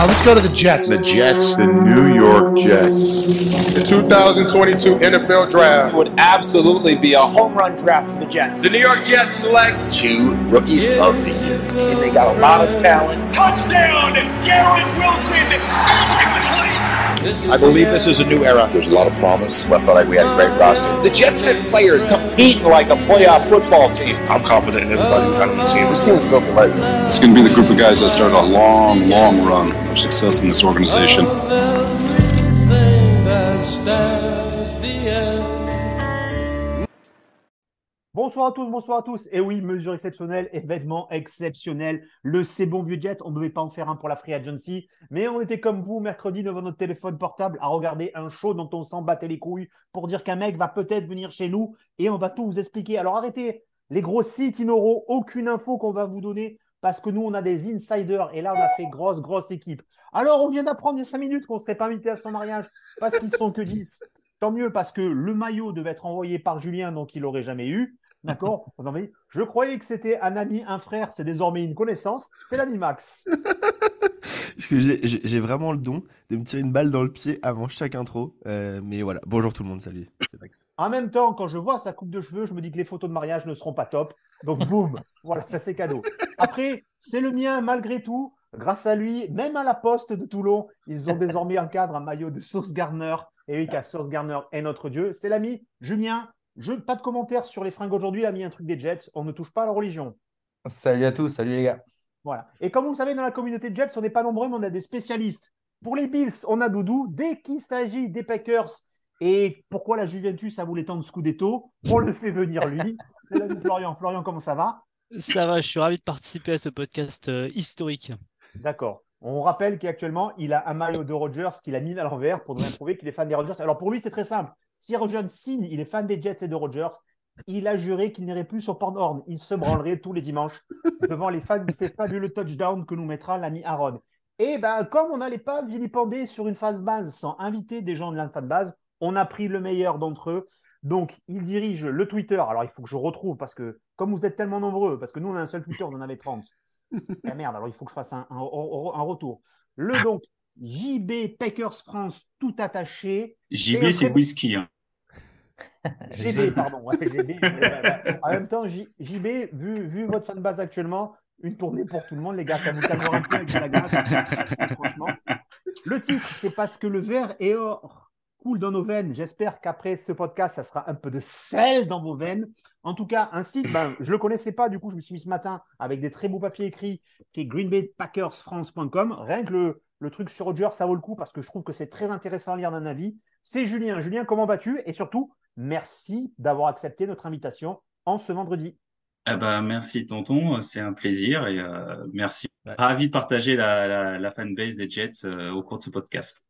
Uh, let's go to the Jets. The Jets, the New York Jets. The 2022 NFL Draft would absolutely be a home run draft for the Jets. The New York Jets select two rookies of the year. And they got a lot of talent. Touchdown, Garrett Wilson. I believe this is a new era. There's a lot of promise. I felt like we had a great roster. The Jets had players competing like a playoff football team. I'm confident in everybody who got on the team. This team is built the right way. It's going to be the group of guys that start a long, long run of success in this organization. Bonsoir à tous, bonsoir à tous. Et oui, mesure exceptionnelle, événement exceptionnel. Le c'est bon vieux jet, on ne devait pas en faire un pour la Free Agency, mais on était comme vous mercredi devant notre téléphone portable à regarder un show dont on s'en battait les couilles pour dire qu'un mec va peut-être venir chez nous et on va tout vous expliquer. Alors arrêtez les gros sites, ils n'auront aucune info qu'on va vous donner parce que nous, on a des insiders et là, on a fait grosse, grosse équipe. Alors, on vient d'apprendre il y a 5 minutes qu'on ne serait pas invité à son mariage parce qu'ils sont que 10. Tant mieux parce que le maillot devait être envoyé par Julien, donc il l'aurait jamais eu. D'accord? Je croyais que c'était un ami, un frère, c'est désormais une connaissance. C'est l'ami Max. Parce que j'ai vraiment le don de me tirer une balle dans le pied avant chaque intro. Euh, mais voilà, bonjour tout le monde, salut, c'est Max. En même temps, quand je vois sa coupe de cheveux, je me dis que les photos de mariage ne seront pas top. Donc boum, voilà, ça c'est cadeau. Après, c'est le mien malgré tout. Grâce à lui, même à la poste de Toulon, ils ont désormais un cadre, un maillot de Source Garner. Et oui, car Source Garner est notre dieu. C'est l'ami Julien je, pas de commentaires sur les fringues aujourd'hui, il a mis un truc des Jets. On ne touche pas à la religion. Salut à tous, salut les gars. Voilà. Et comme vous le savez, dans la communauté Jets, on n'est pas nombreux, mais on a des spécialistes. Pour les Bills, on a Doudou. Dès qu'il s'agit des Packers, et pourquoi la Juventus a voulu tant Scudetto, on le fait venir lui. Florian. Florian, comment ça va? Ça va, je suis ravi de participer à ce podcast euh, historique. D'accord. On rappelle qu'actuellement, il a un maillot de Rogers qu'il a mis à l'envers pour nous prouver qu'il est fan des Rogers. Alors pour lui, c'est très simple. Si Roger signe, il est fan des Jets et de Rogers, il a juré qu'il n'irait plus sur Pornhorn. Il se branlerait tous les dimanches devant les fans du fabuleux touchdown que nous mettra l'ami Aaron. Et ben, comme on n'allait pas vilipender sur une fan base sans inviter des gens de la fan base, on a pris le meilleur d'entre eux. Donc, il dirige le Twitter. Alors, il faut que je retrouve parce que, comme vous êtes tellement nombreux, parce que nous, on a un seul Twitter, on en avait 30. Eh merde, alors il faut que je fasse un, un retour. Le donc, JB Packers France tout attaché. JB, c'est whisky. Hein. JB, pardon. en même temps, JB, vu, vu votre fanbase actuellement, une tournée pour tout le monde, les gars, ça vous calmera un peu avec la glace. franchement. Le titre, c'est parce que le verre est or coule dans nos veines. J'espère qu'après ce podcast, ça sera un peu de sel dans vos veines. En tout cas, un site, ben, je ne le connaissais pas, du coup, je me suis mis ce matin avec des très beaux papiers écrits, qui est greenbaypackersfrance.com. Rien que le, le truc sur Roger, ça vaut le coup parce que je trouve que c'est très intéressant à lire d'un avis. C'est Julien. Julien, comment vas-tu? Et surtout, merci d'avoir accepté notre invitation en ce vendredi. Eh ben, merci tonton, c'est un plaisir et euh, merci. Ravi de partager la, la, fanbase des Jets euh, au cours de ce podcast.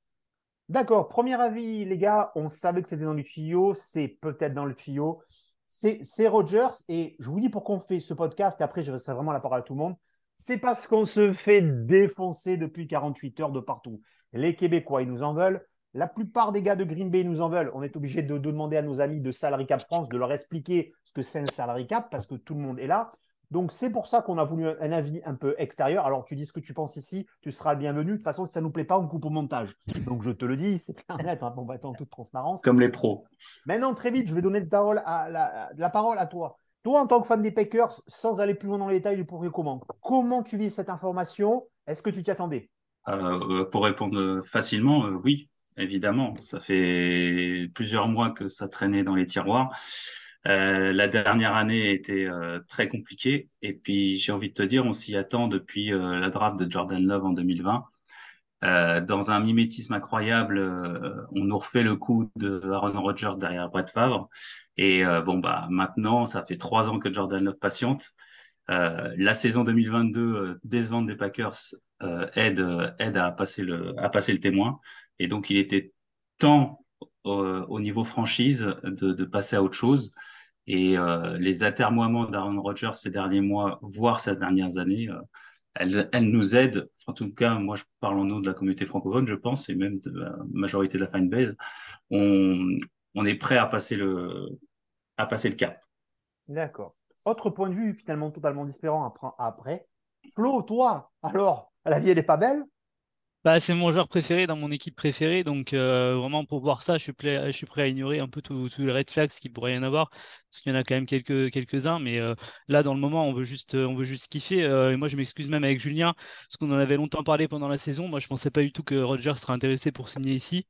D'accord, premier avis les gars, on savait que c'était dans le tuyau, c'est peut-être dans le tuyau. C'est Rogers et je vous dis pourquoi on fait ce podcast et après je laisserai vraiment la parole à tout le monde c'est parce qu'on se fait défoncer depuis 48 heures de partout. Les Québécois, ils nous en veulent. La plupart des gars de Green Bay nous en veulent. On est obligé de, demander à nos amis de Salary Cap France de leur expliquer ce que c'est un Salary Cap parce que tout le monde est là. Donc, c'est pour ça qu'on a voulu un avis un peu extérieur. Alors, tu dis ce que tu penses ici, tu seras le bienvenu. De toute façon, si ça ne nous plaît pas, on coupe au montage. Donc, je te le dis, c'est clair net, hein, en toute transparence. Comme les pros. Maintenant, très vite, je vais donner la, la parole à toi. Toi, en tant que fan des Packers, sans aller plus loin dans les détails du pourquoi comment, comment tu vis cette information? Est-ce que tu t'y attendais? Euh, Pour répondre facilement, euh, oui, évidemment. Ça fait plusieurs mois que ça traînait dans les tiroirs. Euh, la dernière année était euh, très compliquée. Et puis, j'ai envie de te dire, on s'y attend depuis euh, la draft de Jordan Love en 2020. Euh, dans un mimétisme incroyable, euh, on nous refait le coup de Aaron Rodgers derrière Brett Favre. Et euh, bon, bah maintenant, ça fait trois ans que Jordan Love patiente. la saison 2022 décevante des Packers aide, aide à passer le, à passer le témoin. Et donc, il était temps au niveau franchise de, de, passer à autre chose. Et les atermoiements d'Aaron Rodgers ces derniers mois, voire ces dernières années, elle, nous aide, en tout cas, moi je parle en nom de la communauté francophone, je pense, et même de la majorité de la fanbase, on, on est prêt à passer le, cap. D'accord. Autre point de vue finalement totalement différent après. Flo, toi, alors, la vie elle est pas belle? Bah, c'est mon joueur préféré dans mon équipe préférée, donc euh, vraiment pour voir ça, je suis, prêt, à ignorer un peu tous les red flags qu'il pourrait y en avoir, parce qu'il y en a quand même quelques, quelques-uns, mais euh, là dans le moment on veut juste, on veut juste kiffer. euh, et moi je m'excuse même avec Julien, parce qu'on en avait longtemps parlé pendant la saison. Moi je pensais pas du tout que Roger serait intéressé pour signer ici.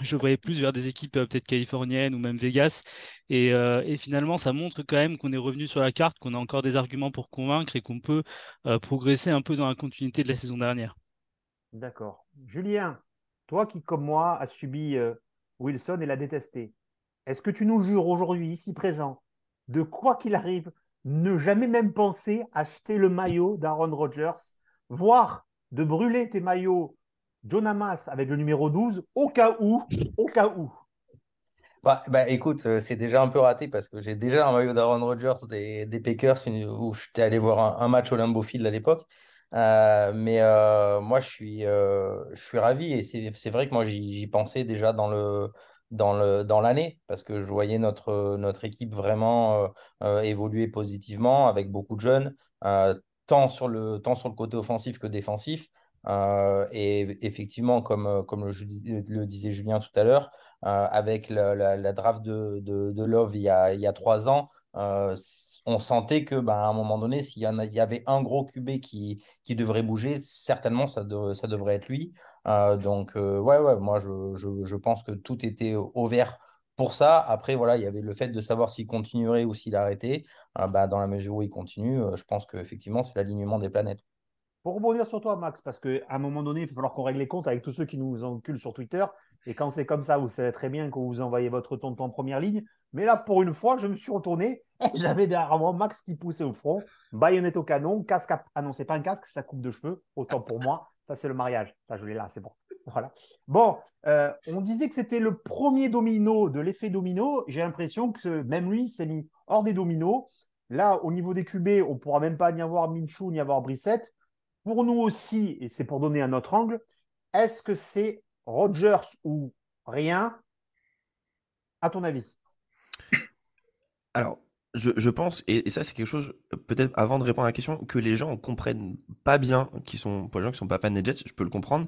Je voyais plus vers des équipes peut-être californiennes ou même Vegas. Et, finalement, ça montre quand même qu'on est revenu sur la carte, qu'on a encore des arguments pour convaincre et qu'on peut progresser un peu dans la continuité de la saison dernière. D'accord. Julien, toi qui, comme moi, as subi euh, Wilson et l'a détesté, est-ce que tu nous jures aujourd'hui, ici présent, de quoi qu'il arrive, ne jamais même penser acheter le maillot d'Aaron Rodgers, voire de brûler tes maillots John avec le numéro 12 au cas où, au cas où? Bah, bah, écoute, euh, c'est déjà un peu raté parce que j'ai déjà un maillot d'Aaron Rodgers des, des Packers où j'étais allé voir un, un match au Lambeau Field à l'époque. Euh, mais euh, moi, je suis, euh, je suis ravi et c'est vrai que moi, j'y pensais déjà dans le, dans le, dans l'année parce que je voyais notre, notre équipe vraiment euh, évoluer positivement avec beaucoup de jeunes, tant sur le, tant sur le côté offensif que défensif. Et effectivement, comme, comme le, disait Julien tout à l'heure, avec la draft de, de, de Love il y a, il y a trois ans, euh, on sentait que bah, à un moment donné, s'il y, en a- il y avait un gros QB qui, qui devrait bouger, certainement ça, de- ça devrait être lui. Euh, donc, euh, ouais, ouais, moi je, je, pense que tout était au vert pour ça. Après, voilà, il y avait le fait de savoir s'il continuerait ou s'il arrêtait. Bah, dans la mesure où il continue, je pense qu'effectivement, c'est l'alignement des planètes. Pour rebondir sur toi, Max, parce qu'à un moment donné, il va falloir qu'on règle les comptes avec tous ceux qui nous enculent sur Twitter. Et quand c'est comme ça, vous savez très bien que vous envoyez votre tonton en première ligne. Mais là, pour une fois, je me suis retourné et j'avais derrière moi Max qui poussait au front, baïonnette au canon, casque à... Ah non, c'est pas un casque, ça coupe de cheveux. Autant pour moi, ça c'est le mariage. Ça, je l'ai là, c'est bon. Voilà. Bon, euh, on disait que c'était le premier domino de l'effet domino. J'ai l'impression que même lui s'est mis hors des dominos. Là, au niveau des QB, on ne pourra même pas ni avoir Minshew ni avoir Brissette. Pour nous aussi, et c'est pour donner un autre angle, est-ce que c'est Rodgers ou rien? À ton avis Alors, je, pense, et, ça c'est quelque chose, peut-être avant de répondre à la question, que les gens comprennent pas bien, qui sont, pour les gens qui sont pas fans des Jets, je peux le comprendre,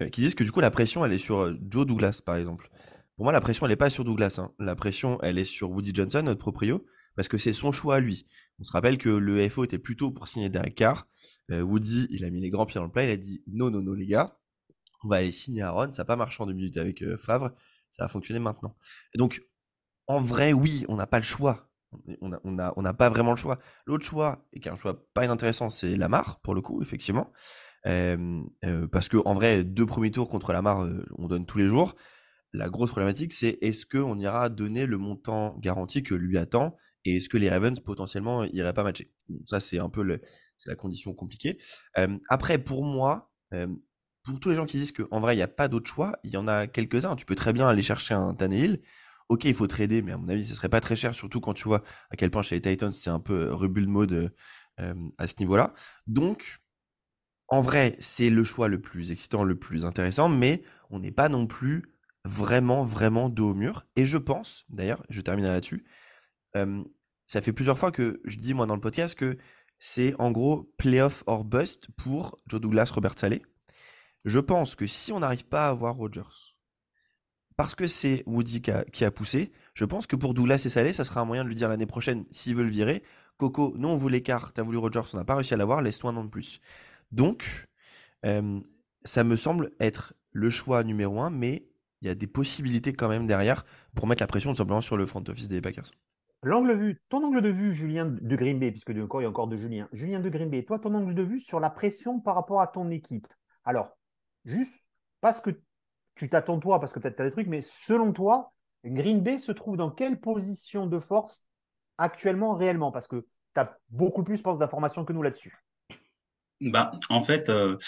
euh, qui disent que du coup la pression elle est sur euh, Joe Douglas par exemple. Pour moi la pression elle est pas sur Douglas, hein. la pression elle est sur Woody Johnson, notre proprio, parce que c'est son choix à lui. On se rappelle que le FO était plutôt pour signer Derek Carr. Euh, Woody, il a mis les grands pieds dans le plat, il a dit non, non, non, les gars, on va aller signer Aaron. Ça n'a pas marché en deux minutes avec euh, Favre, ça va fonctionner maintenant. Donc, en vrai, oui, on n'a pas le choix. On n'a pas vraiment le choix. L'autre choix, et qui est un choix pas inintéressant, c'est Lamar, pour le coup, effectivement. Euh, euh, parce que en vrai, deux premiers tours contre Lamar, on donne tous les jours. La grosse problématique, c'est est-ce qu'on ira donner le montant garanti que lui attend et est-ce que les Ravens potentiellement iraient pas matcher? Ça, c'est un peu le, la condition compliquée. Euh, après, pour moi, euh, pour tous les gens qui disent qu'en vrai, il n'y a pas d'autre choix, il y en a quelques-uns. Tu peux très bien aller chercher un Tannehill. Ok, il faut trader, mais à mon avis, ce serait pas très cher, surtout quand tu vois à quel point chez les Titans, c'est un peu rebuild mode euh, à ce niveau-là. Donc, en vrai, c'est le choix le plus excitant, le plus intéressant, mais on n'est pas non plus vraiment, vraiment dos au mur. Et je pense, d'ailleurs, je termine là-dessus, euh, ça fait plusieurs fois que je dis, moi, dans le podcast, que c'est en gros playoff or bust pour Joe Douglas, Robert Saleh. Je pense que si on n'arrive pas à avoir Rodgers, parce que c'est Woody qui a, poussé, je pense que pour Douglas et Saleh, ça sera un moyen de lui dire l'année prochaine, s'ils veulent virer, Coco, nous on voulait l'écart, t'as voulu Rodgers, on n'a pas réussi à l'avoir, laisse-toi un an de plus. Donc, euh, ça me semble être le choix numéro un, mais il y a des possibilités quand même derrière pour mettre la pression tout simplement sur le front office des Packers. L'angle vue, ton angle de vue, Julien de Green Bay, puisque encore il y a encore de Julien. Julien de Green Bay, toi, ton angle de vue sur la pression par rapport à ton équipe. Alors, juste parce que tu t'attends toi, parce que peut-être tu as des trucs, mais selon toi, Green Bay se trouve dans quelle position de force actuellement, réellement? Parce que tu as beaucoup plus, je pense, d'informations que nous là-dessus. Bah, en fait, euh,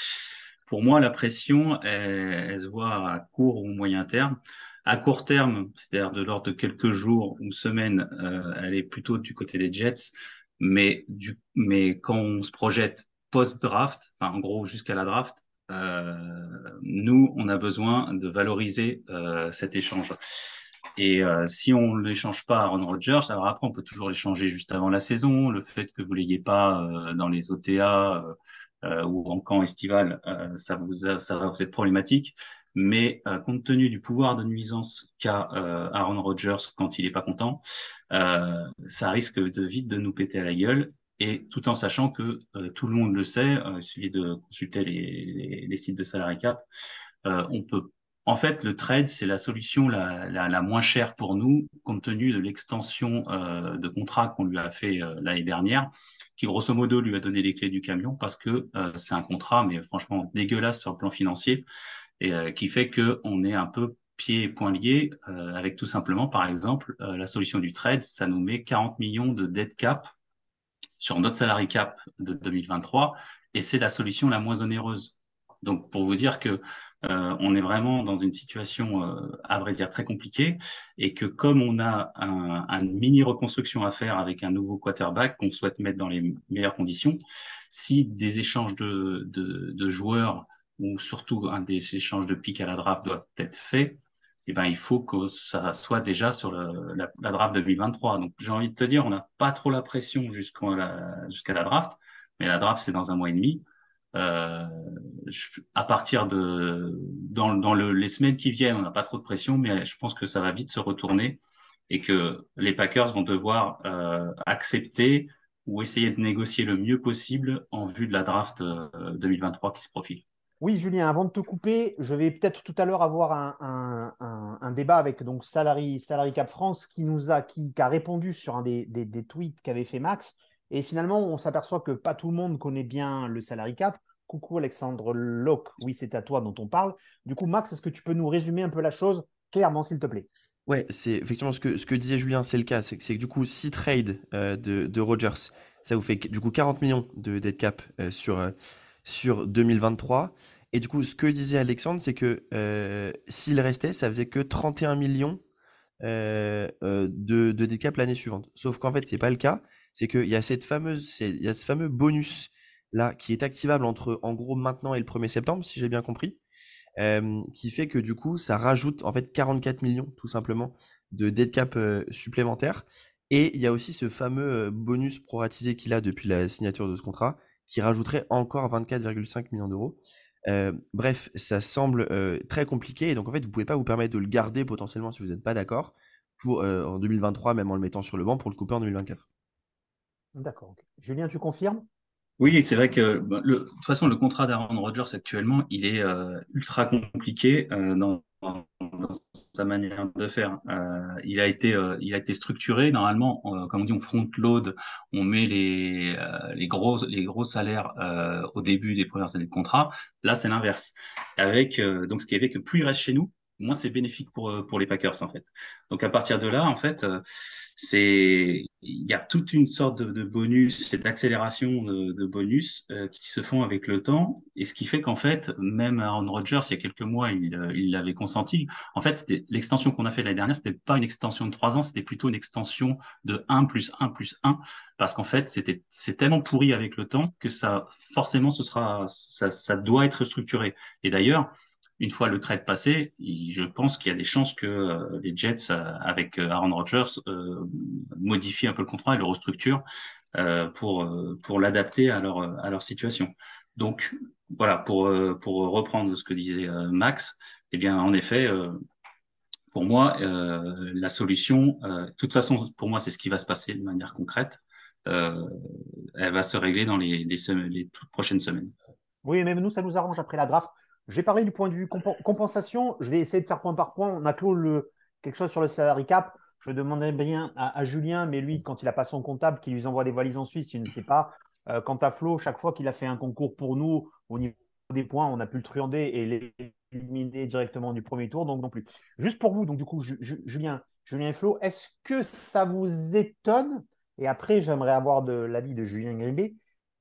pour moi, la pression, elle, elle, se voit à court ou moyen terme. À court terme, c'est-à-dire de l'ordre de quelques jours ou semaines, euh, elle est plutôt du côté des Jets. Mais, du, mais quand on se projette post-draft, enfin, en gros jusqu'à la draft, euh, nous, on a besoin de valoriser euh, cet échange. Et euh, si on ne l'échange pas à Aaron Rodgers, alors après, on peut toujours l'échanger juste avant la saison. Le fait que vous l'ayez pas euh, dans les OTA, euh, ou en camp estival, euh, ça, vous ça va vous être problématique. Mais euh, compte tenu du pouvoir de nuisance qu'a euh, Aaron Rodgers quand il n'est pas content, euh, ça risque de vite de nous péter à la gueule. Et tout en sachant que tout le monde le sait, il suffit de consulter les, les, les sites de salary cap, on peut en fait, le trade, c'est la solution la, moins chère pour nous, compte tenu de l'extension euh, de contrat qu'on lui a fait euh, l'année dernière, qui grosso modo lui a donné les clés du camion parce que euh, c'est un contrat, mais franchement dégueulasse sur le plan financier, et qui fait que on est un peu pieds et poings liés avec tout simplement, par exemple, la solution du trade, ça nous met 40 millions de dead cap sur notre salary cap de 2023, et c'est la solution la moins onéreuse. Donc, pour vous dire que euh, on est vraiment dans une situation, euh, à vrai dire, très compliquée, et que comme on a un, mini reconstruction à faire avec un nouveau quarterback qu'on souhaite mettre dans les meilleures conditions, si des échanges de, joueurs ou surtout des échanges de pics à la draft doivent être faits, eh ben, il faut que ça soit déjà sur la, draft 2023. Donc, j'ai envie de te dire, on n'a pas trop la pression jusqu'à la draft, mais la draft, c'est dans un mois et demi. Euh, à partir de dans, dans le, les semaines qui viennent, on n'a pas trop de pression, mais je pense que ça va vite se retourner et que les Packers vont devoir euh, accepter ou essayer de négocier le mieux possible en vue de la draft euh, 2023 qui se profile. Oui, Julien, avant de te couper, je vais peut-être tout à l'heure avoir un, débat avec donc Salary, Salary Cap France qui nous a, qui, a répondu sur un des tweets qu'avait fait Max. Et finalement, on s'aperçoit que pas tout le monde connaît bien le salary cap. Coucou Alexandre Locke, oui, c'est à toi dont on parle. Du coup, Max, est-ce que tu peux nous résumer un peu la chose clairement, s'il te plaît? Ouais, c'est effectivement ce que, ce que disait Julien, c'est le cas. C'est que, du coup, si trade euh, de, Rogers, ça vous fait du coup 40 millions de dead cap euh, sur, euh, sur 2023. Et du coup, ce que disait Alexandre, c'est que s'il restait, ça faisait que 31 millions de, de dead cap l'année suivante. Sauf qu'en fait, c'est pas le cas. C'est qu'il y a ce fameux bonus là qui est activable entre en gros maintenant et le 1er septembre, si j'ai bien compris, qui fait que du coup ça rajoute en fait 44 millions tout simplement de dead cap euh, supplémentaires. Et il y a aussi ce fameux euh, bonus proratisé qu'il a depuis la signature de ce contrat qui rajouterait encore 24,5 millions d'euros. Bref, ça semble euh, très compliqué et donc en fait vous pouvez pas vous permettre de le garder potentiellement si vous n'êtes pas d'accord pour en 2023 même en le mettant sur le banc pour le couper en 2024. D'accord. Julien, tu confirmes? Oui, c'est vrai que bah, le, de toute façon, le contrat d'Aaron Rodgers actuellement, il est euh, ultra compliqué euh, dans, sa manière de faire. Euh, il a été, il a été structuré normalement, comme on dit, on front load, on met les les gros les gros salaires au début des premières années de contrat. Là, c'est l'inverse. Avec donc ce qui fait que plus il reste chez nous, moins c'est bénéfique pour pour les Packers en fait. Donc à partir de là, en fait c'est il y a toute une sorte de, bonus et d'accélération de, bonus euh, qui se font avec le temps. Et ce qui fait qu'en fait même Aaron Rodgers il y a quelques mois il euh, l'avait consenti. En fait l'extension qu'on a fait l'année dernière c'était pas une extension de trois ans c'était plutôt une extension de 1 plus 1 plus 1 parce qu'en fait c'était c'est tellement pourri avec le temps que ça forcément ce sera ça, ça doit être structuré. Et d'ailleurs une fois le trade passé, je pense qu'il y a des chances que euh, les Jets, euh, avec euh, Aaron Rodgers, modifient un peu le contrat et le restructurent pour pour l'adapter à leur à leur situation. Donc voilà, pour pour reprendre ce que disait Max, eh bien en effet, pour moi, la solution, de toute façon, pour moi, c'est ce qui va se passer de manière concrète. elle va se régler dans les les, les toutes prochaines semaines. Oui, même nous, ça nous arrange après la draft. Je vais parler du point de vue comp compensation. Je vais essayer de faire point par point. On a clos quelque chose sur le salary cap. Je demanderai bien à, Julien, mais lui, quand il n'a pas son comptable qui lui envoie des valises en Suisse, il ne sait pas. Euh, quant à Flo, chaque fois qu'il a fait un concours pour nous, au niveau des points, on a pu le truander et l'éliminer directement du premier tour, donc non plus. Juste pour vous, donc du coup, Julien, Julien et Flo, est-ce que ça vous étonne? Et après, j'aimerais avoir l'avis de Julien Gribé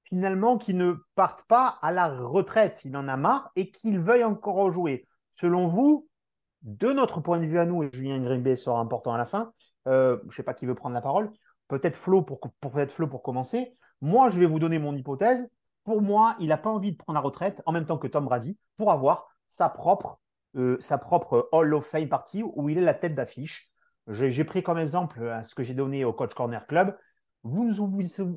finalement qui ne partent pas à la retraite. Il en a marre et qu'il veuille encore jouer. Selon vous, de notre point de vue à nous, et Julien Grimbé sera important à la fin, euh, je ne sais pas qui veut prendre la parole, peut-être Flo pour, pour, peut Flo pour commencer. Moi, je vais vous donner mon hypothèse. Pour moi, il n'a pas envie de prendre la retraite en même temps que Tom Brady pour avoir sa propre, euh, sa propre Hall of Fame partie où il est la tête d'affiche. J'ai pris comme exemple euh, ce que j'ai donné au Coach Corner Club vous ne vous,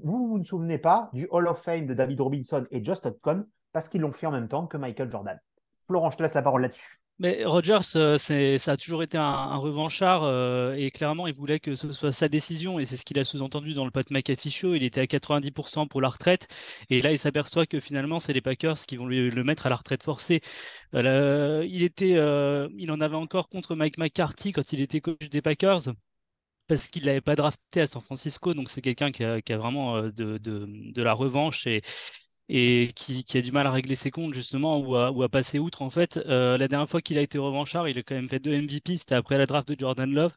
vous, vous ne souvenez pas du Hall of Fame de David Robinson et Just Hodgson parce qu'ils l'ont fait en même temps que Michael Jordan. Florent, je te laisse la parole là-dessus. Mais Rogers, euh, ça a toujours été un, revanchard euh, et clairement, il voulait que ce soit sa décision et c'est ce qu'il a sous-entendu dans le Pat McAfee Show. Il était à 90% pour la retraite et là, il s'aperçoit que finalement, c'est les Packers qui vont lui, le mettre à la retraite forcée. Euh, il était, il en avait encore contre Mike McCarthy quand il était coach des Packers parce qu'il l'avait pas drafté à San Francisco. Donc c'est quelqu'un qui a, vraiment euh, de, la revanche et qui, a du mal à régler ses comptes justement ou à, ou à passer outre en fait. Euh, la dernière fois qu'il a été revanchard, il a quand même fait deux MVP, c'était après la draft de Jordan Love.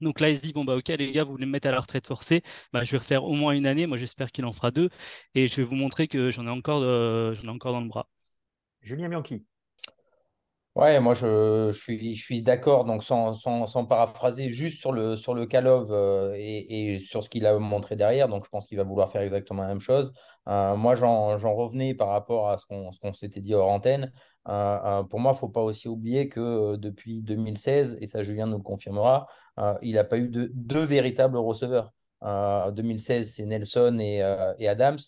Donc là, il se dit, bon, bah, ok, les gars, vous voulez me mettre à la retraite forcée, bah, je vais refaire au moins une année. Moi, j'espère qu'il en fera deux. Et je vais vous montrer que j'en ai encore, euh, j'en ai encore dans le bras. Julien Bianchi. Ouais, moi je, suis, d'accord, donc sans, paraphraser, juste sur le, sur le Kalov euh, et, sur ce qu'il a montré derrière, donc je pense qu'il va vouloir faire exactement la même chose. Euh, moi j'en revenais par rapport à ce qu'on s'était dit hors antenne. Euh, pour moi, il ne faut pas aussi oublier que depuis 2016, et ça Julien nous le confirmera, il n'a pas eu de, deux véritables receveurs. 2016, c'est Nelson et, Adams.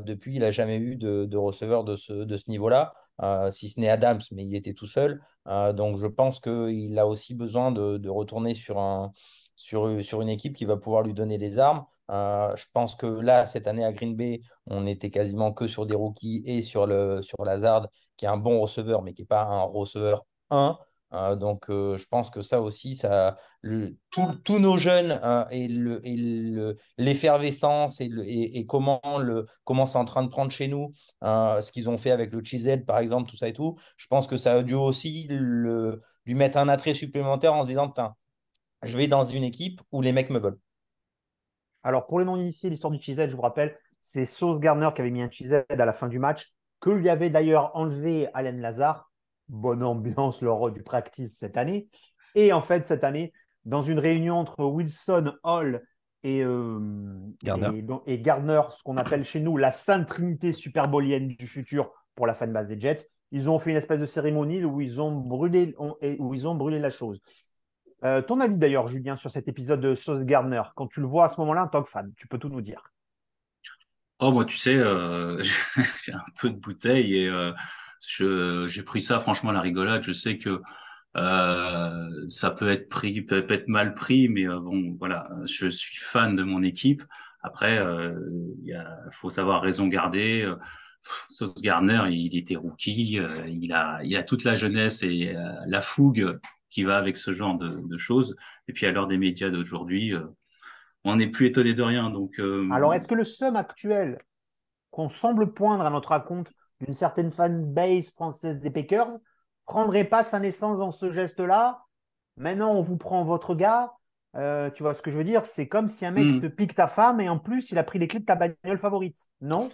depuis, il n'a jamais eu de, de receveur de ce, de ce niveau-là. Euh, si ce n'est Adams, mais il était tout seul. Euh, donc je pense qu'il a aussi besoin de, retourner sur une équipe qui va pouvoir lui donner les armes. Euh, je pense que là, cette année à Green Bay, on était quasiment que sur des rookies et sur, le, sur Lazard, qui est un bon receveur, mais qui n'est pas un receveur 1. Euh, donc, euh, je pense que ça aussi, ça, tous nos jeunes euh, et l'effervescence le, et, comment comment c'est en train de prendre chez nous, euh, ce qu'ils ont fait avec le Chisel, par exemple, tout ça et tout, je pense que ça a dû aussi lui mettre un attrait supplémentaire en se disant, putain, je vais dans une équipe où les mecs me veulent. Alors, pour les non-initiés, l'histoire du Chisel, je vous rappelle, c'est Sauce Garner qui avait mis un Chisel à la fin du match, que lui avait d'ailleurs enlevé Allen Lazare bonne ambiance lors du practice cette année. Et en fait, cette année, dans une réunion entre Wilson, Hall et, euh, Gardner. Et, et, Gardner, ce qu'on appelle chez nous la sainte trinité superbolienne du futur pour la fanbase des Jets, ils ont fait une espèce de cérémonie où ils ont brûlé, où ils ont brûlé la chose. Euh, ton avis d'ailleurs, Julien, sur cet épisode de Sauce Gardner, quand tu le vois à ce moment-là en tant que fan, tu peux tout nous dire. Oh, moi, tu sais, euh, j'ai un peu de bouteille et euh, j'ai pris ça franchement la rigolade. Je sais que euh, ça peut être pris, peut être mal pris, mais euh, bon, voilà, je suis fan de mon équipe. Après, euh, il faut savoir raison garder. Euh, Sauce Garner, il était rookie, euh, il a, il a toute la jeunesse et euh, la fougue qui va avec ce genre de, de choses. Et puis à l'heure des médias d'aujourd'hui, on n'est plus étonné de rien. Donc, alors, est-ce que le somme actuel qu'on semble poindre à notre raconte d'une certaine fanbase française des Packers prendrait pas sa naissance dans ce geste-là. Maintenant, on vous prend votre gars. Euh, tu vois ce que je veux dire? C'est comme si un mec Mm. te pique ta femme et en plus, il a pris les clés de ta bagnole favorite. Non?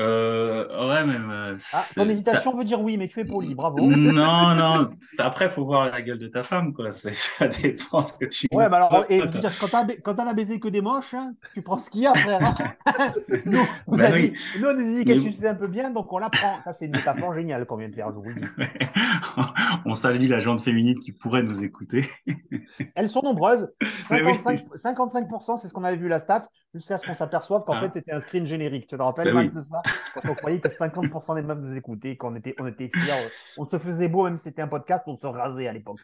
Euh, ouais, même. Ah, ton hésitation veut dire oui, mais tu es poli. Bravo. Non, non. Après, faut voir la gueule de ta femme, quoi. Ça dépend ce que tu. Ouais, mais alors, et dire, quand t'as quand t'en as baisé que des moches, hein, tu prends ce qu'il y a, frère. hein. nous, on nous Ben a oui. dit, nous, on nous dit qu'elle Mais- un peu bien, donc on la prend. Ça, c'est une métaphore géniale qu'on vient de faire, je vous le dis. On salue la gente féminine qui pourrait nous écouter. Elles sont nombreuses. Mais oui. 55%, 55% c'est ce qu'on avait vu la stat, jusqu'à ce qu'on s'aperçoive qu'en Ah. fait, c'était un screen générique. Tu te rappelles, Ben Max, oui. de ça? Quand on croyait que 50% des meufs nous écoutaient, qu'on était, on était fiers. On se faisait beau, même si c'était un podcast, on se rasait à l'époque.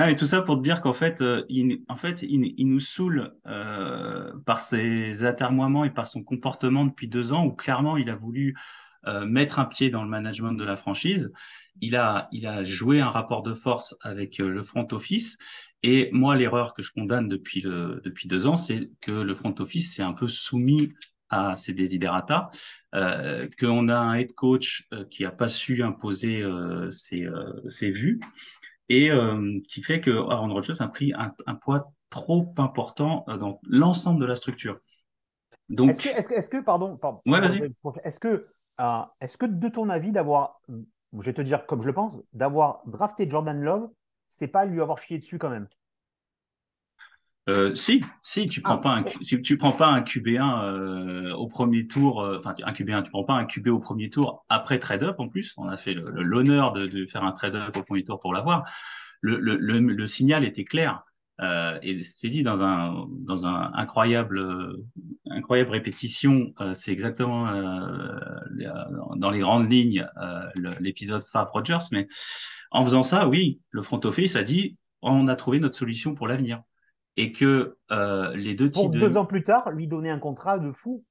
Ah, mais tout ça pour te dire qu'en fait, euh, il, en fait, il, il nous saoule euh, par ses atermoiements et par son comportement depuis deux ans où clairement il a voulu euh, mettre un pied dans le management de la franchise. Il a, il a joué un rapport de force avec le front office. Et moi, l'erreur que je condamne depuis, le, depuis deux ans, c'est que le front office s'est un peu soumis à ses desiderata, euh, qu'on a un head coach euh, qui a pas su imposer euh, ses, euh, ses vues et qui fait que Aaron Rodgers a pris un, un poids trop important dans l'ensemble de la structure. Donc, Est-ce que, est-ce que, est-ce que, pardon, Ouais, est-ce que, euh, est-ce que de ton avis d'avoir, je vais te dire comme je le pense, d'avoir drafté Jordan Love, c'est pas lui avoir chié dessus quand même? Euh, si, si tu prends Ah. pas un, si tu prends pas un QB1 euh, au premier tour, euh, enfin un QB1, tu prends pas un QB au premier tour après trade-up en plus. On a fait l'honneur de, de faire un trade-up au premier tour pour l'avoir. Le, le, le, le signal était clair. Euh, et c'est dit dans un dans un incroyable euh, incroyable répétition, euh, c'est exactement euh, dans les grandes lignes euh, l'épisode Fab Rogers. Mais en faisant ça, oui, le front office a dit on a trouvé notre solution pour l'avenir et que euh, les deux Pour types de deux ans plus tard, lui donner un contrat de fou.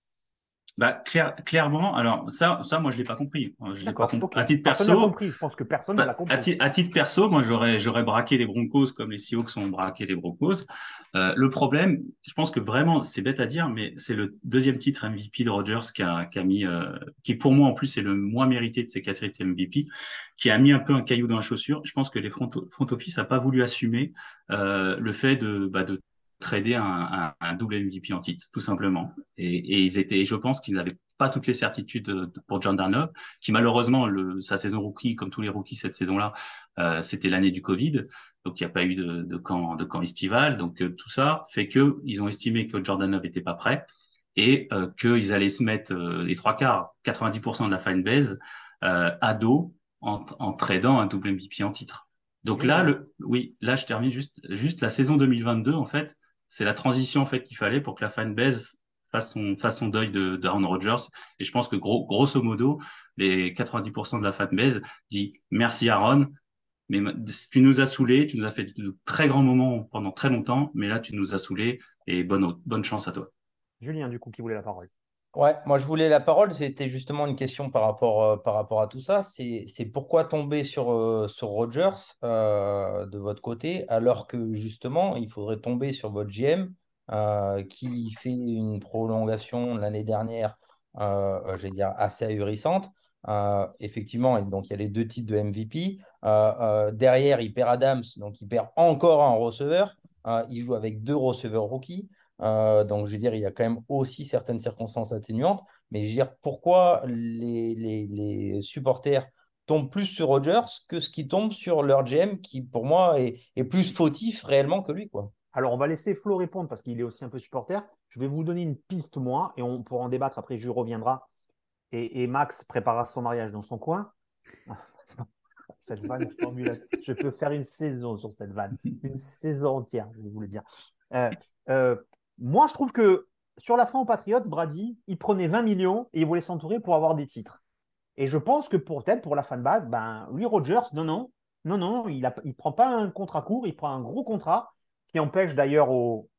Bah, clair- clairement, alors ça, ça, moi, je l'ai pas compris. Je l'ai pas compris. ok. À titre Personne perso, compris. Je pense que personne ne bah, l'a à, compris. à titre perso, moi, j'aurais, j'aurais braqué les Broncos comme les Seahawks ont braqué les Broncos. Euh, le problème, je pense que vraiment, c'est bête à dire, mais c'est le deuxième titre MVP de Rodgers qui a, qui a mis, euh, qui pour moi en plus est le moins mérité de ces quatre titres MVP, qui a mis un peu un caillou dans la chaussure. Je pense que les front, front office a pas voulu assumer euh, le fait de, bah, de trader un, un, un double MVP en titre, tout simplement. Et, et ils étaient, je pense qu'ils n'avaient pas toutes les certitudes euh, pour Love, qui malheureusement, le, sa saison rookie, comme tous les rookies cette saison-là, euh, c'était l'année du Covid, donc il n'y a pas eu de, de camp, de camp estival, donc euh, tout ça fait que ils ont estimé que Jordan Love était pas prêt et euh, qu'ils allaient se mettre euh, les trois quarts, 90% de la fanbase euh, à dos en, en tradant un double MVP en titre. Donc là, le, oui, là je termine juste, juste la saison 2022 en fait, c'est la transition en fait qu'il fallait pour que la fanbase fasse son, deuil de, d'Aaron Rodgers. Et je pense que gros, grosso modo, les 90% de la fanbase dit merci Aaron, mais tu nous as saoulés, tu nous as fait de très grands moments pendant très longtemps, mais là tu nous as saoulés et bonne, bonne chance à toi. Julien, du coup, qui voulait la parole. Ouais, moi je voulais la parole, c'était justement une question par rapport, euh, par rapport à tout ça. C'est, pourquoi tomber sur, euh, sur Rodgers euh, de votre côté, alors que justement, il faudrait tomber sur votre GM qui fait une prolongation l'année dernière, vais dire, assez ahurissante. Effectivement, donc il y a les deux titres de MVP. Derrière, il perd Adams, donc il perd encore un receveur. Il joue avec deux receveurs rookies. Euh, donc, je veux dire, il y a quand même aussi certaines circonstances atténuantes. Mais je veux dire, pourquoi les, supporters tombent plus sur Rodgers que ce qui tombe sur leur GM, qui pour moi est, plus fautif réellement que lui, quoi. Alors, on va laisser Flo répondre parce qu'il est aussi un peu supporter. Je vais vous donner une piste, moi, et on pourra en débattre. Après, Jules reviendra. Et, et Max préparera son mariage dans son coin. cette vanne formule, je peux faire une saison sur cette vanne. Une saison entière, je vais vous le dire. Euh, euh, moi, je trouve que sur la fin aux Patriots, Brady, il prenait 20 millions et il voulait s'entourer pour avoir des titres. Et je pense que pour peut-être pour la fanbase, ben, lui, Rogers, non, non, non, non, il ne prend pas un contrat court, il prend un gros contrat qui empêche d'ailleurs aux,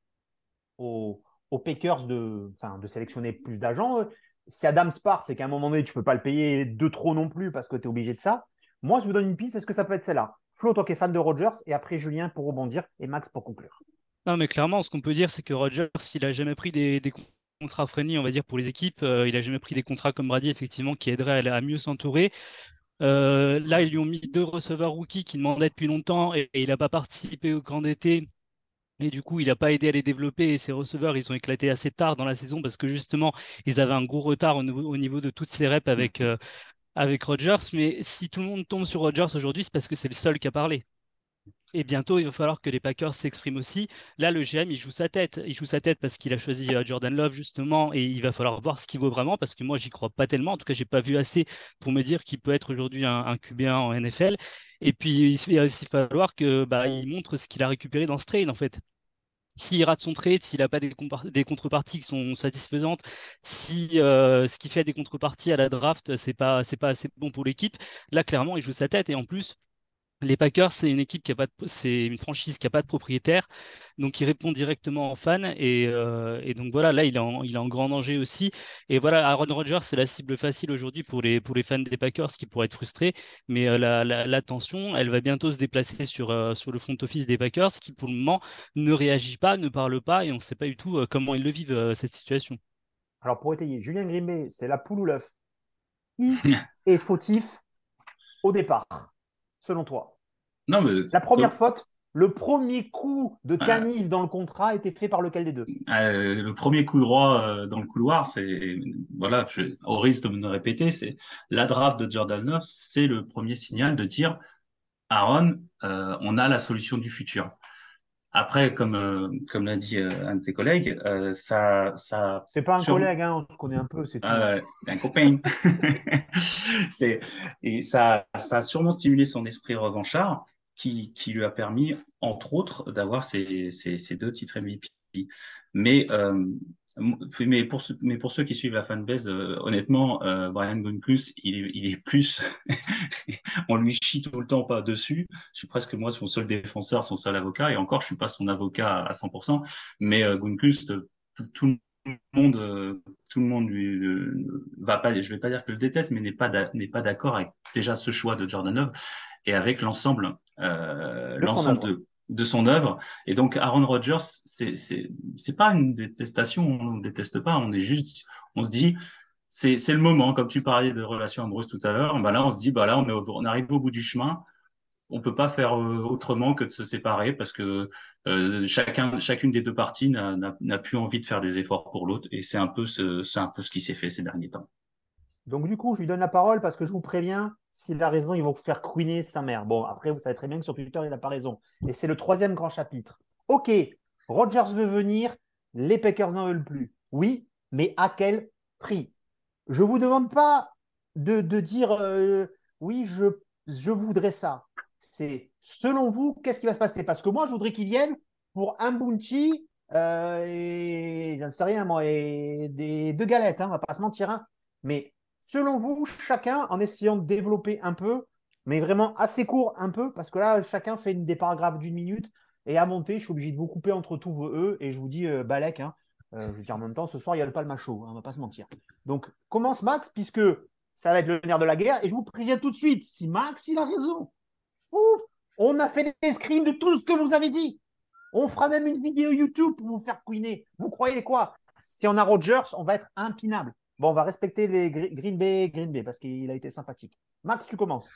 Packers de, de sélectionner plus d'agents. Si Adams part, c'est qu'à un moment donné, tu ne peux pas le payer de trop non plus parce que tu es obligé de ça. Moi, je vous donne une piste, est-ce que ça peut être celle-là? Flo, toi qui es fan de Rogers, et après Julien pour rebondir, et Max pour conclure. Non, mais clairement, ce qu'on peut dire, c'est que Rodgers, il a jamais pris des, des contrats friendly, on va dire, pour les équipes. Euh, il a jamais pris des contrats comme Brady, effectivement, qui aideraient à, à mieux s'entourer. Euh, là, ils lui ont mis deux receveurs rookies qui demandaient depuis longtemps et, et il n'a pas participé au camp d'été. Et du coup, il n'a pas aidé à les développer. Et ces receveurs, ils ont éclaté assez tard dans la saison parce que justement, ils avaient un gros retard au niveau, au niveau de toutes ces reps avec, euh, avec Rodgers. Mais si tout le monde tombe sur Rodgers aujourd'hui, c'est parce que c'est le seul qui a parlé. Et bientôt, il va falloir que les Packers s'expriment aussi. Là, le GM, il joue sa tête. Il joue sa tête parce qu'il a choisi Jordan Love, justement, et il va falloir voir ce qu'il vaut vraiment, parce que moi, j'y crois pas tellement. En tout cas, j'ai pas vu assez pour me dire qu'il peut être aujourd'hui un, un QB1 en NFL. Et puis, il va aussi falloir que bah, il montre ce qu'il a récupéré dans ce trade, en fait. S'il rate son trade, s'il n'a pas des, contreparties qui sont satisfaisantes, si euh, ce qui fait des contreparties à la draft, c'est pas, pas assez bon pour l'équipe, là, clairement, il joue sa tête. Et en plus, les Packers, c'est une équipe qui a pas, c'est une franchise qui a pas de propriétaire, donc il répond directement aux fans et, euh, et donc voilà, là il est en, il est en grand danger aussi. Et voilà, Aaron Rodgers, c'est la cible facile aujourd'hui pour les pour les fans des Packers qui pourraient être frustrés, mais euh, la, la, la, tension, elle va bientôt se déplacer sur euh, sur le front office des Packers qui pour le moment ne réagit pas, ne parle pas et on ne sait pas du tout comment ils le vivent cette situation. Alors pour étayer, Julien Grimbé, c'est la poule ou l'œuf? Qui est fautif au départ? Selon toi Non, mais. La première faute, le premier coup de canif dans le contrat était fait par lequel des deux euh, Le premier coup droit euh, dans le couloir, c'est. Voilà, je, au risque de me répéter, c'est la draft de Jordan Love, c'est le premier signal de dire Aaron, euh, on a la solution du futur. Après, comme euh, comme l'a dit un de tes collègues, ça ça. C'est pas un sur... collègue, hein, on se connaît un peu, c'est tout. un copain. c'est et ça ça a sûrement stimulé son esprit revanchard. qui, qui lui a permis, entre autres, d'avoir ces, ces, ces deux titres MVP. Mais euh, mais pour, ceux, mais pour ceux qui suivent la fanbase, euh, honnêtement, euh, Brian Gunkus, il est, il est plus. on lui chie tout le temps pas dessus. Je suis presque moi son seul défenseur, son seul avocat. Et encore, je suis pas son avocat à 100%. Mais euh, Gunkus, tout, tout, le monde, euh, tout le monde lui euh, va pas. Je vais pas dire que le déteste, mais n'est pas n'est pas d'accord avec déjà ce choix de Jordan Love et avec l'ensemble, euh, l'ensemble de de son œuvre. Et donc, Aaron Rodgers, c'est, c'est, pas une détestation, on ne déteste pas, on est juste, on se dit, c'est, c'est le moment, comme tu parlais de relations amoureuses tout à l'heure, bah là, on se dit, bah là, on, est, on arrive au bout du chemin, on peut pas faire euh, autrement que de se séparer parce que euh, chacun, chacune des deux parties n'a plus envie de faire des efforts pour l'autre. Et c'est un peu ce, c'est un peu ce qui s'est fait ces derniers temps. Donc, du coup, je lui donne la parole parce que je vous préviens, s'il a raison, ils vont faire queener sa mère. Bon, après, vous savez très bien que sur Twitter, il n'a pas raison. Et c'est le troisième grand chapitre. OK, Rogers veut venir, les Packers n'en veulent plus. Oui, mais à quel prix? Je ne vous demande pas de, dire euh, oui, je, voudrais ça. C'est selon vous, qu'est-ce qui va se passer? Parce que moi, je voudrais qu'ils viennent pour un bounty euh, et j'en sais rien, moi, et des deux galettes, hein, on va pas se mentir. Hein. Mais selon vous, chacun, en essayant de développer un peu, mais vraiment assez court un peu, parce que là, chacun fait une, des paragraphes d'une minute, et à monter, je suis obligé de vous couper entre tous vos E, et je vous dis, euh, Balek, hein, euh, je veux dire, en même temps, ce soir, il y a le palma chaud, hein, on va pas se mentir. Donc, commence Max, puisque ça va être le nerf de la guerre, et je vous préviens tout de suite, si Max, il a raison, on a fait des screens de tout ce que vous avez dit. On fera même une vidéo YouTube pour vous faire couiner. Vous croyez quoi? Si on a Rogers, on va être impinable. Bon, on va respecter les Green Bay, Green Bay parce qu'il a été sympathique. Max, tu commences.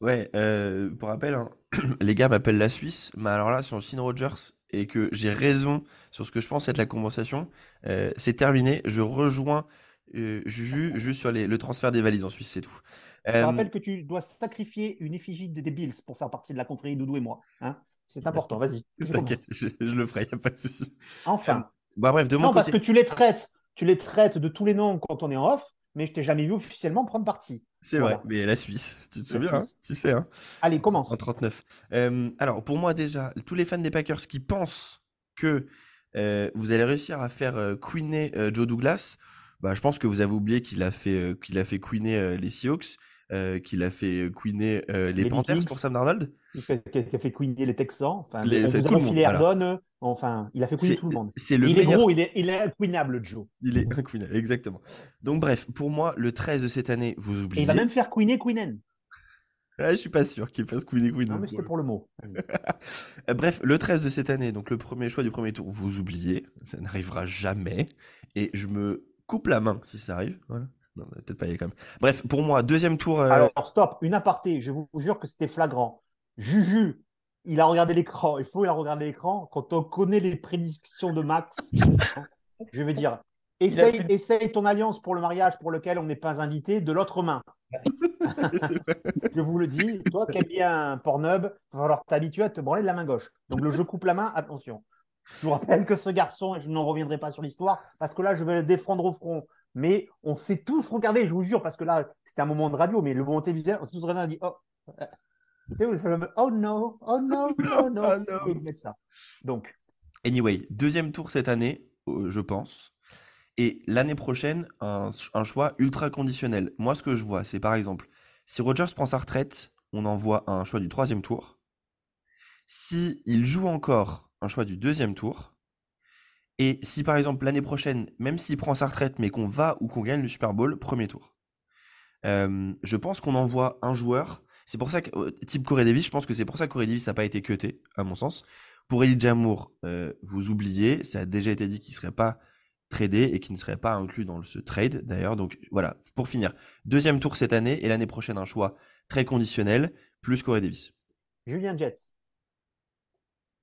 Ouais, euh, pour rappel, hein, les gars m'appellent la Suisse, mais alors là, si on signe Rogers et que j'ai raison sur ce que je pense être la compensation, euh, c'est terminé. Je rejoins euh, Juju juste sur les, le transfert des valises en Suisse, c'est tout. Je te rappelle que tu dois sacrifier une effigie des Bills pour faire partie de la confrérie Doudou et moi. Hein c'est important, vas-y. Je, je, le ferai, il n'y a pas de souci. Enfin. Bah bref, de mon non, côté. parce que tu les traites tu les traites de tous les noms quand on est en off, mais je t'ai jamais vu officiellement prendre parti. C'est voilà. vrai, mais la Suisse, tu te souviens, hein, tu sais. Hein, Allez, commence. En 39. Euh, alors, pour moi, déjà, tous les fans des Packers qui pensent que euh, vous allez réussir à faire euh, queener Joe Douglas, bah, je pense que vous avez oublié qu'il a fait, qu'il a fait queener les Seahawks. Euh, qu'il a fait queener euh, les, les, Panthers pour Sam Darnold. Qui a fait queener les Texans. Enfin, les, on vous a refilé Ardonne. Voilà. Enfin, il a fait queener tout le monde. C'est le il meilleur... est gros, il est, il est inqueenable, Joe. Il est inqueenable, exactement. Donc bref, pour moi, le 13 de cette année, vous oubliez. Et il va même faire queener Queenen. Ah, je suis pas sûr qu'il fasse queener Queenen. Non, mais c'était pour le mot. bref, le 13 de cette année, donc le premier choix du premier tour, vous oubliez. Ça n'arrivera jamais. Et je me coupe la main si ça arrive. Voilà. Non, peut-être pas y aller quand même. Bref, pour moi, deuxième tour. Euh... Alors, stop, une aparté, je vous jure que c'était flagrant. Juju, il a regardé l'écran, il faut il a regardé l'écran. Quand on connaît les prédictions de Max, je veux dire, essaye, fait... essaye ton alliance pour le mariage pour lequel on n'est pas invité de l'autre main. je vous le dis, toi qui aimes bien Pornhub, il va falloir t'habituer à te branler de la main gauche. Donc le je coupe la main, attention. Je vous rappelle que ce garçon, et je n'en reviendrai pas sur l'histoire, parce que là, je vais le défendre au front mais on s'est tous regardé, je vous jure, parce que là, c'était un moment de radio, mais le moment télévisuel, on s'est tous regardé, on a dit, oh, oh no, oh no, oh no, oh no. Et mettre ça. Donc. Anyway, deuxième tour cette année, je pense. Et l'année prochaine, un, un, choix ultra conditionnel. Moi, ce que je vois, c'est par exemple, si Rogers prend sa retraite, on envoie un choix du troisième tour. Si il joue encore, un choix du deuxième tour. Et si par exemple l'année prochaine, même s'il prend sa retraite, mais qu'on va ou qu'on gagne le Super Bowl, premier tour. Euh, je pense qu'on envoie un joueur. C'est pour ça que, type Corey Davis, je pense que c'est pour ça que Corey Davis n'a pas été cuté, à mon sens. Pour Elie Jamour, euh, vous oubliez, ça a déjà été dit qu'il ne serait pas tradé et qu'il ne serait pas inclus dans ce trade d'ailleurs. Donc voilà, pour finir, deuxième tour cette année et l'année prochaine un choix très conditionnel, plus Corey Davis. Julien Jets.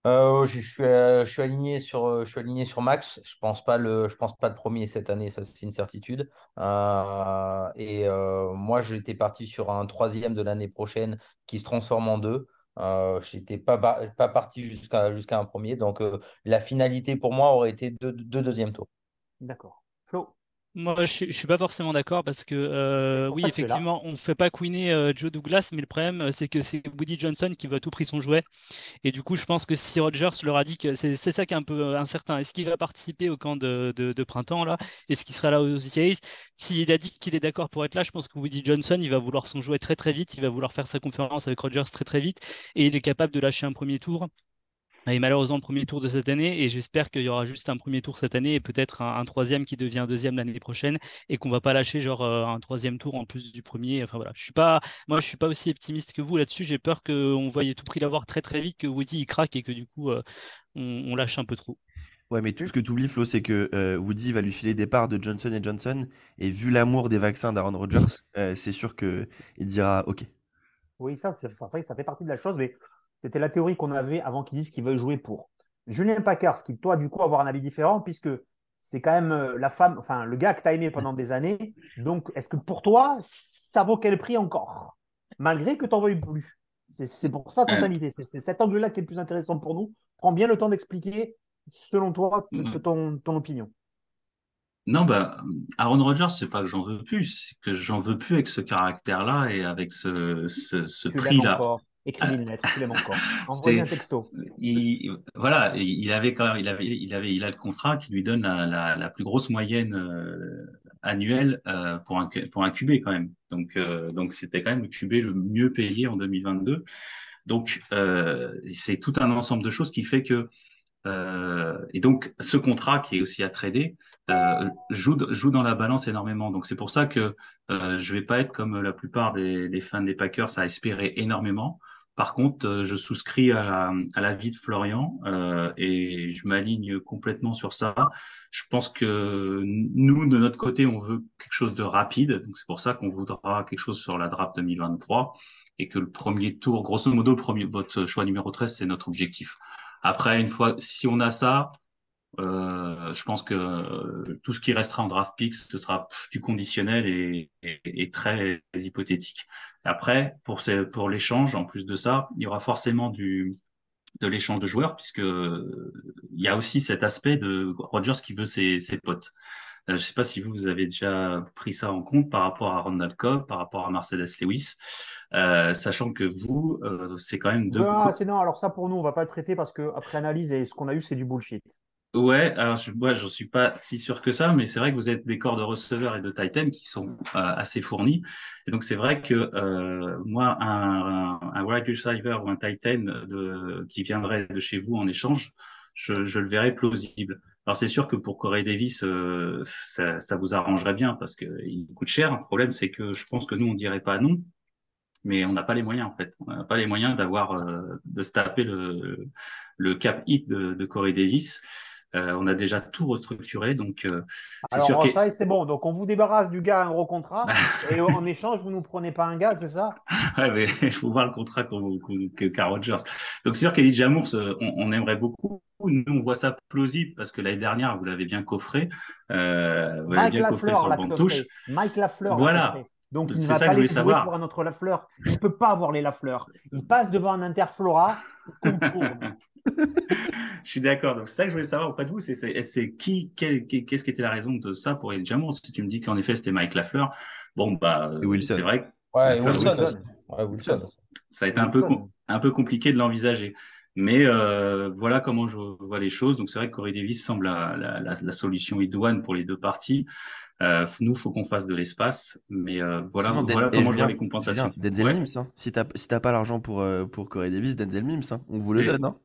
Euh, je, suis, euh, je, suis aligné sur, Max. Je pense pense pas de premier cette année, ça c'est une certitude. Euh, et moi, j'étais parti sur un troisième de l'année prochaine qui se transforme en deux. je n'étais pas, parti jusqu'à un premier. Donc la finalité pour moi aurait été deux, deux deuxième tours. D'accord. Flo. Moi, je suis, je suis pas forcément d'accord parce que euh, oui, que effectivement, on fait pas queener euh, Joe Douglas, mais le problème, euh, c'est que c'est Woody Johnson qui va à tout prix son jouet. Et du coup, je pense que si Rodgers leur a dit que c'est ça qui est un peu incertain. Est-ce qu'il va participer au camp de, de, de printemps là? Est-ce qu'il sera là aux OTAs? S'il a dit qu'il est d'accord pour être là, je pense que Woody Johnson, il va vouloir son jouet très très vite. Il va vouloir faire sa conférence avec Rodgers très très vite. Et il est capable de lâcher un premier tour. Et malheureusement, le premier tour de cette année, et j'espère qu'il y aura juste un premier tour cette année et peut-être un, un troisième qui devient deuxième l'année prochaine et qu'on va pas lâcher genre euh, un troisième tour en plus du premier. Enfin voilà, je suis pas, moi je suis pas aussi optimiste que vous là-dessus. J'ai peur qu'on voyait tout prix l'avoir très très vite, que Woody il craque et que du coup euh, on, on lâche un peu trop. Ouais, mais tout ce que tu oublies, Flo, c'est que euh, Woody va lui filer des parts de Johnson et Johnson. Et vu l'amour des vaccins d'Aaron Rodgers, euh, c'est sûr qu'il dira OK. Oui, ça, c'est ça fait partie de la chose, mais c'était la théorie qu'on avait avant qu'ils disent qu'ils veulent jouer pour. Julien Packers, qui toi, du coup, avoir un avis différent, puisque c'est quand même euh, la femme, enfin, le gars que tu as aimé pendant des années. Donc, est-ce que pour toi, ça vaut quel prix encore? Malgré que tu n'en veuilles plus. C'est pour ça ton invité. C'est cet angle-là qui est le plus intéressant pour nous. Prends bien le temps d'expliquer, selon toi, t- ton, ton opinion. Non, bah, Aaron Rodgers, c'est pas que j'en veux plus, c'est que j'en veux plus avec ce caractère-là et avec ce, prix-là. Écris-lui une lettre, Envoie-lui un texto. il, voilà, il avait quand même, il avait, il avait, il a le contrat qui lui donne la, la, la plus grosse moyenne euh, annuelle euh, pour un pour un QB quand même. Donc euh, donc c'était quand même le QB le mieux payé en 2022. Donc c'est tout un ensemble de choses qui fait que et donc ce contrat qui est aussi à trader joue joue dans la balance énormément. Donc c'est pour ça que je vais pas être comme la plupart des, des fans des Packers à espérer énormément. Par contre, euh, je souscris à, à l'avis de Florian euh, et je m'aligne complètement sur ça. Je pense que nous, de notre côté, on veut quelque chose de rapide. Donc c'est pour ça qu'on voudra quelque chose sur la draft 2023 et que le premier tour, grosso modo, premier votre choix numéro 13, c'est notre objectif. Après, une fois, si on a ça, euh, je pense que euh, tout ce qui restera en draft picks, ce sera du conditionnel et, et, et très hypothétique. Après, pour, ces, pour l'échange, en plus de ça, il y aura forcément du, de l'échange de joueurs, puisque il y a aussi cet aspect de Rodgers qui veut ses, ses potes. Euh, je ne sais pas si vous, vous avez déjà pris ça en compte par rapport à Ronald Cobb, par rapport à Mercedes Lewis, euh, sachant que vous, euh, c'est quand même deux. Ah, c'est non, alors ça pour nous, on va pas le traiter parce que après analyse et ce qu'on a eu, c'est du bullshit. Ouais, alors je, moi, j'en suis pas si sûr que ça, mais c'est vrai que vous êtes des corps de receveurs et de tight end qui sont euh, assez fournis. Et donc, c'est vrai que euh, moi, un, un, un wide receiver ou un tight end de, qui viendrait de chez vous en échange, je, je le verrais plausible. Alors, c'est sûr que pour Corey Davis, euh, ça, ça vous arrangerait bien parce que il coûte cher. Le problème, c'est que je pense que nous, on dirait pas non, mais on n'a pas les moyens, en fait. On n'a pas les moyens d'avoir, euh, de se taper le, le cap hit de, de Corey Davis. Euh, on a déjà tout restructuré, donc euh, c'est sûr Alors, que ça, c'est bon. Donc, on vous débarrasse du gars à un gros contrat et en échange, vous nous prenez pas un gars, c'est ça? Ouais, mais il faut voir le contrat que qu'a Rodgers. Donc c'est sûr qu'Elijah Moore, euh, on, on aimerait beaucoup. Nous, on voit ça plausible parce que l'année dernière, vous l'avez bien coffré. Euh, vous l'avez Mike bien coffré Lafleur sur le l'a banc de touche. Mike Lafleur l'a Voilà. Donc, il ne C'est va ça pas les savoir. pour un autre Lafleur. Il ne peut pas avoir les Lafleurs. Il passe devant un Interflora. il contourne. Je suis d'accord. Donc c'est ça que je voulais savoir auprès de vous. C'est qui, qu'est-ce qui était la raison de ça pour Elijah Moore Si tu me dis qu'en effet c'était Mike Lafleur, bon bah c'est vrai. que Ouais, Wilson, Wilson. Wilson. Ouais, Wilson. ça a été un peu, un peu compliqué de l'envisager. Mais euh, voilà comment je vois les choses. Donc c'est vrai que Corey Davis semble la, la, la, la solution idoine pour les deux parties. Euh, nous, faut qu'on fasse de l'espace. Mais euh, voilà, Sinon, Den- voilà comment je vois Julien, les compensations. Denzel Ouais. Mims, hein. Si t'as si t'as pas l'argent pour, euh, pour Corey Davis, Denzel Mims, hein. On vous le donne, hein.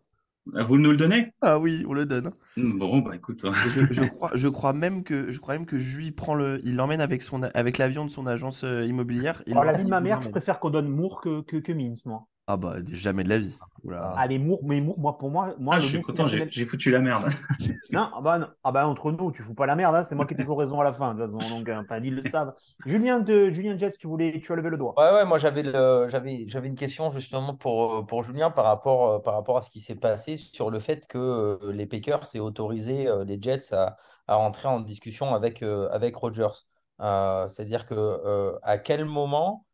Vous nous le donnez? Ah oui, on le donne. hein. Bon, bah écoute. Et je, je crois, je crois même que, je crois même que Jui prend le, il l'emmène avec son, avec l'avion de son agence euh, immobilière. il Alors, la l'emmène- vie de ma il mère, je l'emmène. préfère qu'on donne Moore que, que, que Mims, moi. Ah bah jamais de la vie. Oula. Ah, mais Moore, mais Moore, moi, pour moi, moi Ah, je suis content, j'ai foutu la merde. Non, ah bah, non. Ah bah, entre nous, tu fous pas la merde, hein, c'est moi qui ai toujours raison à la fin, de toute façon, donc, euh, enfin, ils le savent. Julien, de, Julien Jets, tu, voulais, tu as levé le doigt. Ouais, ouais, moi j'avais le, j'avais, j'avais une question justement pour, pour Julien par rapport, euh, par rapport à ce qui s'est passé sur le fait que euh, les Packers aient autorisé euh, les Jets à, à rentrer en discussion avec, euh, avec Rodgers. Euh, c'est-à-dire que euh, à quel moment euh,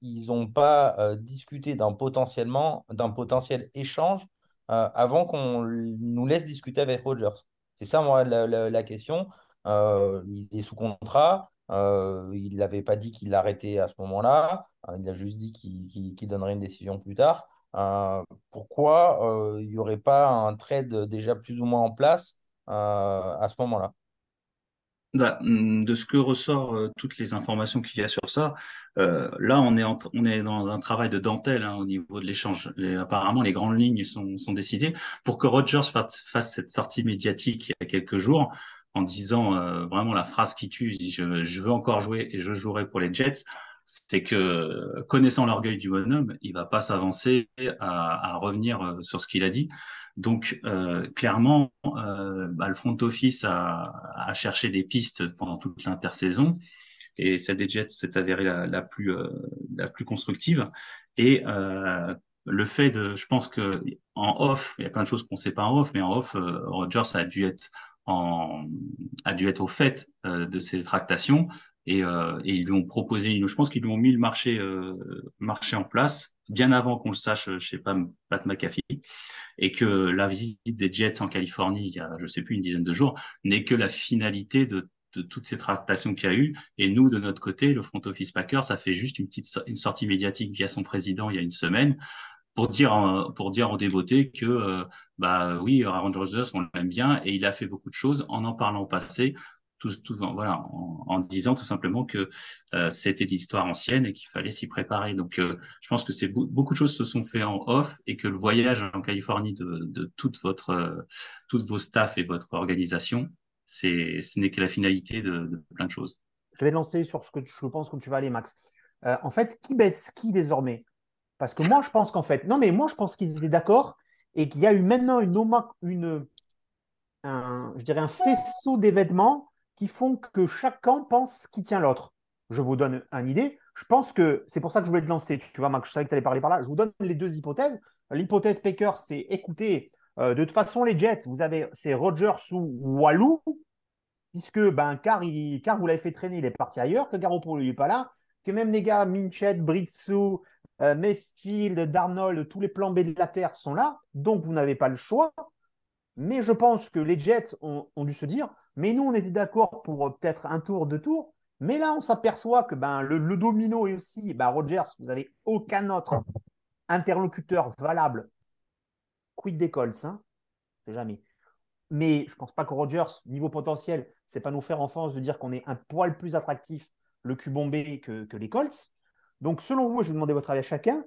ils n'ont pas euh, discuté d'un potentiellement, d'un potentiel échange euh, avant qu'on nous laisse discuter avec Rodgers. C'est ça, moi, la, question. Euh, il est sous contrat. Euh, il n'avait pas dit qu'il l'arrêtait à ce moment-là. Euh, il a juste dit qu'il donnerait une décision plus tard. Euh, pourquoi euh, il n'y aurait pas un trade déjà plus ou moins en place euh, à ce moment-là? Bah, hum, de ce que ressort euh, toutes les informations qu'il y a sur ça, euh, là on est, on est dans un travail de dentelle hein, au niveau de l'échange. Apparemment, les grandes lignes sont, décidées pour que Rogers fasse, cette sortie médiatique il y a quelques jours en disant euh, vraiment la phrase qui tue, je veux encore jouer et je jouerai pour les Jets. C'est que connaissant l'orgueil du bonhomme, il va pas s'avancer à, à revenir euh, sur ce qu'il a dit. Donc euh, clairement, euh, bah, le front office a, a cherché des pistes pendant toute l'intersaison et celle des s'est avérée la, plus euh, la plus constructive. Et euh, le fait de, je pense que en off, il y a plein de choses qu'on sait pas en off, mais en off, euh, Rogers a dû être en a dû être au fait euh, de ces tractations et, euh, et ils lui ont proposé, je pense qu'ils lui ont mis le marché euh, marché en place bien avant qu'on le sache chez Pat Pat McAfee et que la visite des Jets en Californie, il y a, je sais plus, une dizaine de jours, n'est que la finalité de, toutes ces tractations qu'il y a eu. Et nous, de notre côté, le front office Packers, ça fait juste une petite une sortie médiatique via son président il y a une semaine pour dire pour dire aux dévotés que euh, bah oui, Aaron Rodgers, on l'aime bien et il a fait beaucoup de choses en en parlant au passé. Voilà, en, disant tout simplement que euh, c'était l'histoire ancienne et qu'il fallait s'y préparer. Donc, euh, je pense que c'est beau- beaucoup de choses se sont fait en off et que le voyage en Californie de, de toute votre, euh, vos staffs et votre organisation, c'est, ce n'est que la finalité de, plein de choses. Je vais te lancer sur ce que je pense que tu vas aller, Max. Euh, en fait, qui baisse qui désormais? Parce que moi, je pense qu'en fait, non, mais moi, je pense qu'ils étaient d'accord et qu'il y a eu maintenant une, une, un, je dirais un faisceau d'événements qui font que chacun pense qui tient l'autre. Je vous donne une idée. Je pense que c'est pour ça que je voulais te lancer. Tu vois, Max, je savais que tu allais parler par là. Je vous donne les deux hypothèses. L'hypothèse Paker, c'est écoutez, euh, de toute façon, les Jets, vous avez c'est Rogers ou Walou, puisque ben, car, il, car vous l'avez fait traîner, il est parti ailleurs, que Garoppolo n'est pas là, que même les gars Minchet, Britsu, euh, Mayfield, Darnold, tous les plans B de la Terre sont là, donc vous n'avez pas le choix. Mais je pense que les Jets ont, dû se dire, mais nous, on était d'accord pour euh, peut-être un tour, deux tours, mais là, on s'aperçoit que ben, le, domino est aussi, ben, Rogers, vous n'avez aucun autre interlocuteur valable. Quid des Colts, hein? Jamais. Mais je ne pense pas que Rogers, niveau potentiel, c'est pas nous faire enfance de dire qu'on est un poil plus attractif le cul bombé que, que les Colts. Donc, selon vous, je vais demander votre avis à chacun.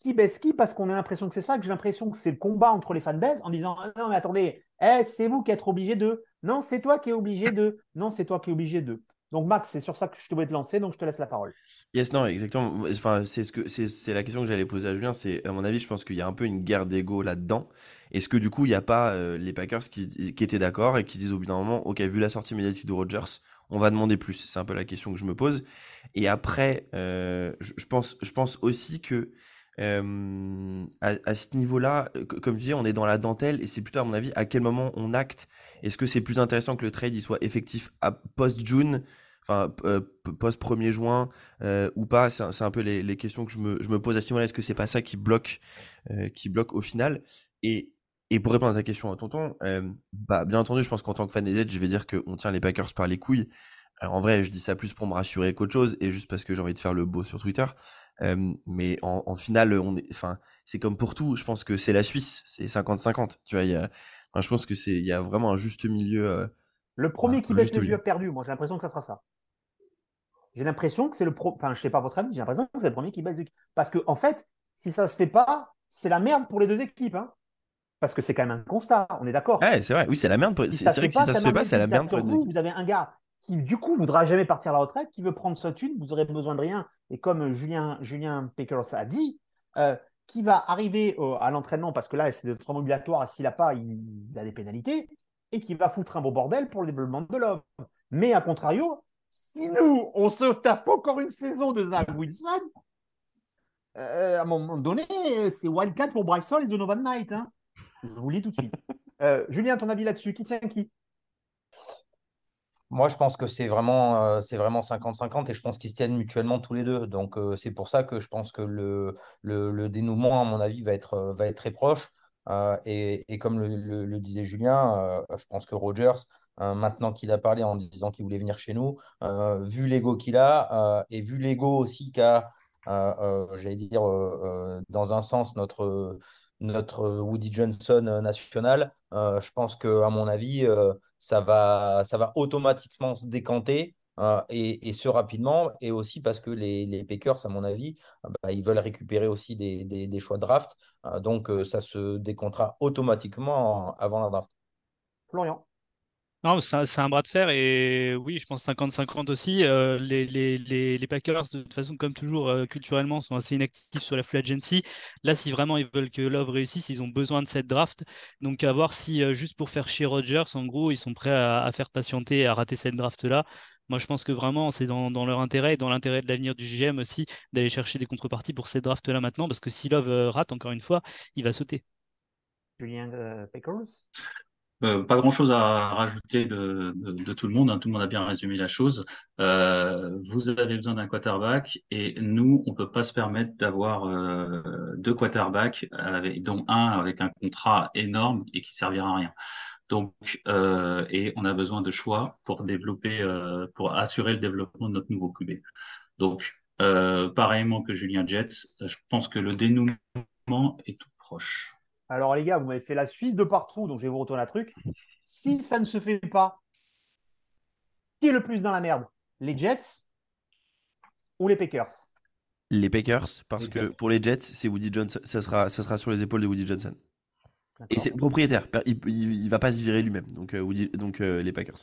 Qui baisse qui Parce qu'on a l'impression que c'est ça, que j'ai l'impression que c'est le combat entre les fanbases en disant ah Non, mais attendez, eh, c'est vous qui êtes obligé de. Non, c'est toi qui es obligé de. Non, c'est toi qui es obligé de. Donc, Max, c'est sur ça que je te voulais te lancer, donc je te laisse la parole. Yes, non, exactement. Enfin, c'est ce que c'est la question que j'allais poser à Julien. C'est à mon avis, je pense qu'il y a un peu une guerre d'ego là-dedans. Est-ce que du coup, il n'y a pas euh, les Packers qui, étaient d'accord et qui se disent au bout d'un moment, ok, vu la sortie médiatique de Rodgers, on va demander plus? C'est un peu la question que je me pose. Et après, euh, je pense, je pense aussi que euh, à, ce niveau-là, c- comme tu disais, on est dans la dentelle et c'est plutôt à mon avis à quel moment on acte. Est-ce que c'est plus intéressant que le trade il soit effectif post-June, enfin euh, p- post-1er juin euh, ou pas? C'est un, peu les, questions que je me, je pose à ce niveau-là. Est-ce que c'est pas ça qui bloque, euh, qui bloque au final? Et, pour répondre à ta question, tonton, euh, bah bien entendu, je pense qu'en tant que fan des Jets, je vais dire qu'on tient les Packers par les couilles. Euh, en vrai, je dis ça plus pour me rassurer qu'autre chose et juste parce que j'ai envie de faire le beau sur Twitter. Euh, mais en, en finale, on est, enfin, c'est comme pour tout. Je pense que c'est la Suisse, c'est 50-50. Tu vois, il y a, enfin, je pense que c'est, il y a vraiment un juste milieu. euh, Le premier qui baisse les yeux perdu, moi j'ai l'impression que ça sera ça. J'ai l'impression que c'est le pro. Enfin, je sais pas votre avis, j'ai l'impression que c'est le premier qui baisse les yeux. Parce que, en fait, si ça se fait pas, c'est la merde pour les deux équipes. Hein. Parce que c'est quand même un constat, on est d'accord. Ouais, c'est vrai. Oui, c'est la merde. pour- Si C'est vrai que si ça se fait pas, c'est la merde pour les deux vous, équipes. vous avez un gars qui, du coup, voudra jamais partir à la retraite, qui veut prendre sa thune, vous aurez besoin de rien. Et comme Julien, Julien a dit, euh, qui va arriver à l'entraînement, parce que là, c'est de trauma obligatoire, et s'il n'a pas, il, a des pénalités, et qui va foutre un beau bordel pour le développement de l'homme. Mais à contrario, si nous, on se tape encore une saison de Zach Wilson, euh, à un moment donné, c'est Wildcat pour Bryson et Donovan Knight. Hein. Je vous le dis tout de suite. Euh, Julien, ton avis là-dessus, qui tient qui? Moi, je pense que c'est vraiment, euh, vraiment 50-50 et je pense qu'ils se tiennent mutuellement tous les deux. Donc, euh, c'est pour ça que je pense que le, dénouement, à mon avis, va être, euh, va être très proche. Et, comme le, disait Julien, je pense que Rogers, maintenant qu'il a parlé en disant qu'il voulait venir chez nous. Vu l'ego qu'il a et vu l'ego aussi qu'a, j'allais dire, dans un sens, notre, notre Woody Johnson national, je pense qu'à mon avis, ça, va, ça va automatiquement se décanter. et, ce rapidement, et aussi parce que les, les Packers, à mon avis, bah, ils veulent récupérer aussi des, des, choix de draft. donc, ça se décomptera automatiquement avant la draft. Florian. Non, c'est un, bras de fer et oui, je pense 50-50 aussi. Euh, les, Packers, de toute façon, comme toujours, euh, culturellement, sont assez inactifs sur la free agency. Là, si vraiment ils veulent que Love réussisse, ils ont besoin de cette draft. Donc, à voir si, euh, juste pour faire chez Rodgers, en gros, ils sont prêts à, faire patienter et à rater cette draft-là. Moi, je pense que vraiment, c'est dans, dans, leur intérêt et dans l'intérêt de l'avenir du GM aussi d'aller chercher des contreparties pour cette draft-là maintenant, parce que si Love rate, encore une fois, il va sauter. Julien Packers? Euh, pas grand-chose à rajouter de, de, tout le monde. Hein. Tout le monde a bien résumé la chose. Euh, vous avez besoin d'un quarterback et nous, on peut pas se permettre d'avoir euh, deux quarterbacks, avec, dont un avec un contrat énorme et qui servira à rien. Donc, euh, et on a besoin de choix pour développer, euh, pour assurer le développement de notre nouveau QB. Donc, pareillement que Julien Jets, je pense que le dénouement est tout proche. Alors, les gars, vous m'avez fait la Suisse de partout, donc je vais vous retourner un truc. Si ça ne se fait pas, qui est le plus dans la merde? Les Jets ou les Packers? Les Packers, parce que pour les Jets, c'est Woody Johnson, ça sera, ça sera sur les épaules de Woody Johnson. Et c'est le propriétaire, il, il, va pas se virer lui-même, donc, euh, donc euh, les Packers.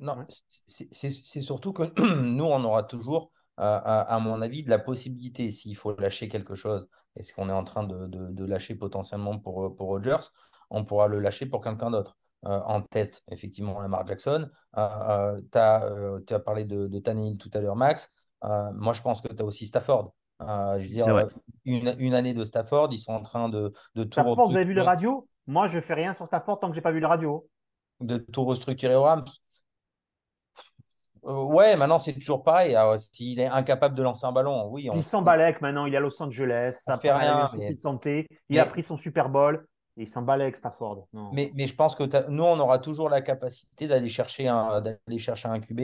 Non, c'est surtout que nous, on aura toujours, à, mon avis, de la possibilité, s'il faut lâcher quelque chose, et ce qu'on est en train de, de, lâcher potentiellement pour, pour Rodgers, on pourra le lâcher pour quelqu'un d'autre. Euh, en tête, effectivement, Lamar Jackson. Euh, euh tu as, parlé de, de tout à l'heure, Max. moi, je pense que tu as aussi Stafford. je veux dire, une, une, année de Stafford, ils sont en train de, de tout. Stafford, vous avez vu le radio Moi, je fais rien sur Stafford tant que j'ai pas vu le radio. De tout restructurer au Rams. Euh, ouais, maintenant c'est toujours pareil. S'il est incapable de lancer un ballon, oui. On... Il s'embalèque maintenant, il est à Los Angeles, ça fait rien, un souci de santé. Il a pris son Super Bowl. Et il s'embalèque Stafford. Mais, mais, je pense que nous, on aura toujours la capacité d'aller chercher un, d'aller chercher un QB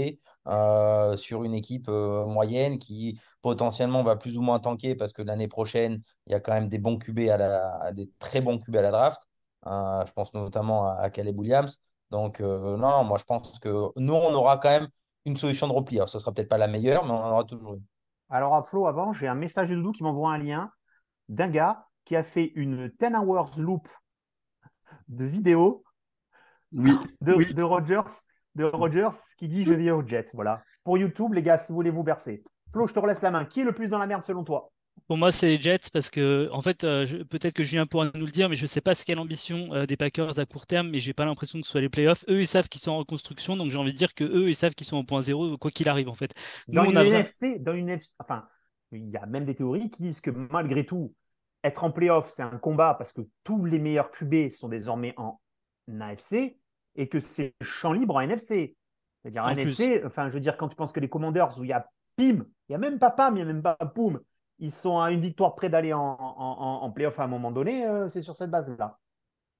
euh, sur une équipe euh, moyenne qui potentiellement va plus ou moins tanker parce que l'année prochaine, il y a quand même des bons QB à la, des très bons QB à la draft. je pense notamment à, Caleb Williams. Donc, non, moi, je pense que nous, on aura quand même une solution de repli. Alors, ce sera peut-être pas la meilleure, mais on en aura toujours une. Alors, à Flo, avant, j'ai un message de Doudou qui m'envoie un lien d'un gars qui a fait une 10 hours loop de vidéo oui, de, de Rogers, de Rogers qui dit Je viens au jet. Voilà. Pour YouTube, les gars, si vous voulez vous bercer. Flo, je te relaisse la main. Qui est le plus dans la merde selon toi? Pour moi, c'est les Jets parce que, en fait, euh, peut-être que Julien pourra nous le dire, mais je ne sais pas ce qu'est l'ambition euh, des Packers à court terme, mais j'ai pas l'impression que ce soit les playoffs. Eux, ils savent qu'ils sont en reconstruction, donc j'ai envie de dire que eux, ils savent qu'ils sont au point zéro, quoi qu'il arrive, en fait. Dans, une NFC, dans une enfin, il y a même des théories qui disent que malgré tout, être en playoff, c'est un combat parce que tous les meilleurs QB sont désormais en AFC et que c'est champ libre en NFC. C'est-à-dire en NFC, enfin, je veux dire, quand tu penses que les Commanders où il y a PIM, il n'y a même pas PAM, il n'y a même pas POUM, ils sont à une victoire près d'aller en, en, en, playoff à un moment donné, euh, c'est sur cette base-là.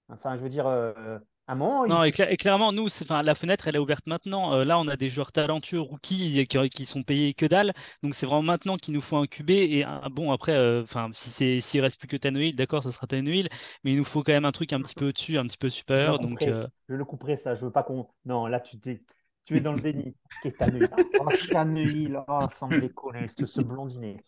Enfin, je veux dire, euh, à un moment. Non, et, clairement, nous, enfin, la fenêtre, elle est ouverte maintenant. Euh, là, on a des joueurs talentueux, rookies, qui, qui sont payés que dalle. Donc, c'est vraiment maintenant qu'il nous faut un QB. Et bon, après, enfin, si s'il reste plus que Tannehill, d'accord, ce sera Tannehill. Mais il nous faut quand même un truc un petit peu au-dessus, un petit peu supérieur. Je donc, je le couperai, ça. Je veux pas qu'on. Non, là, tu t'es. Tu es dans le déni. Qu'est Tannehill? Oh, Tannehill, oh, sans me déconner, ce blondinet.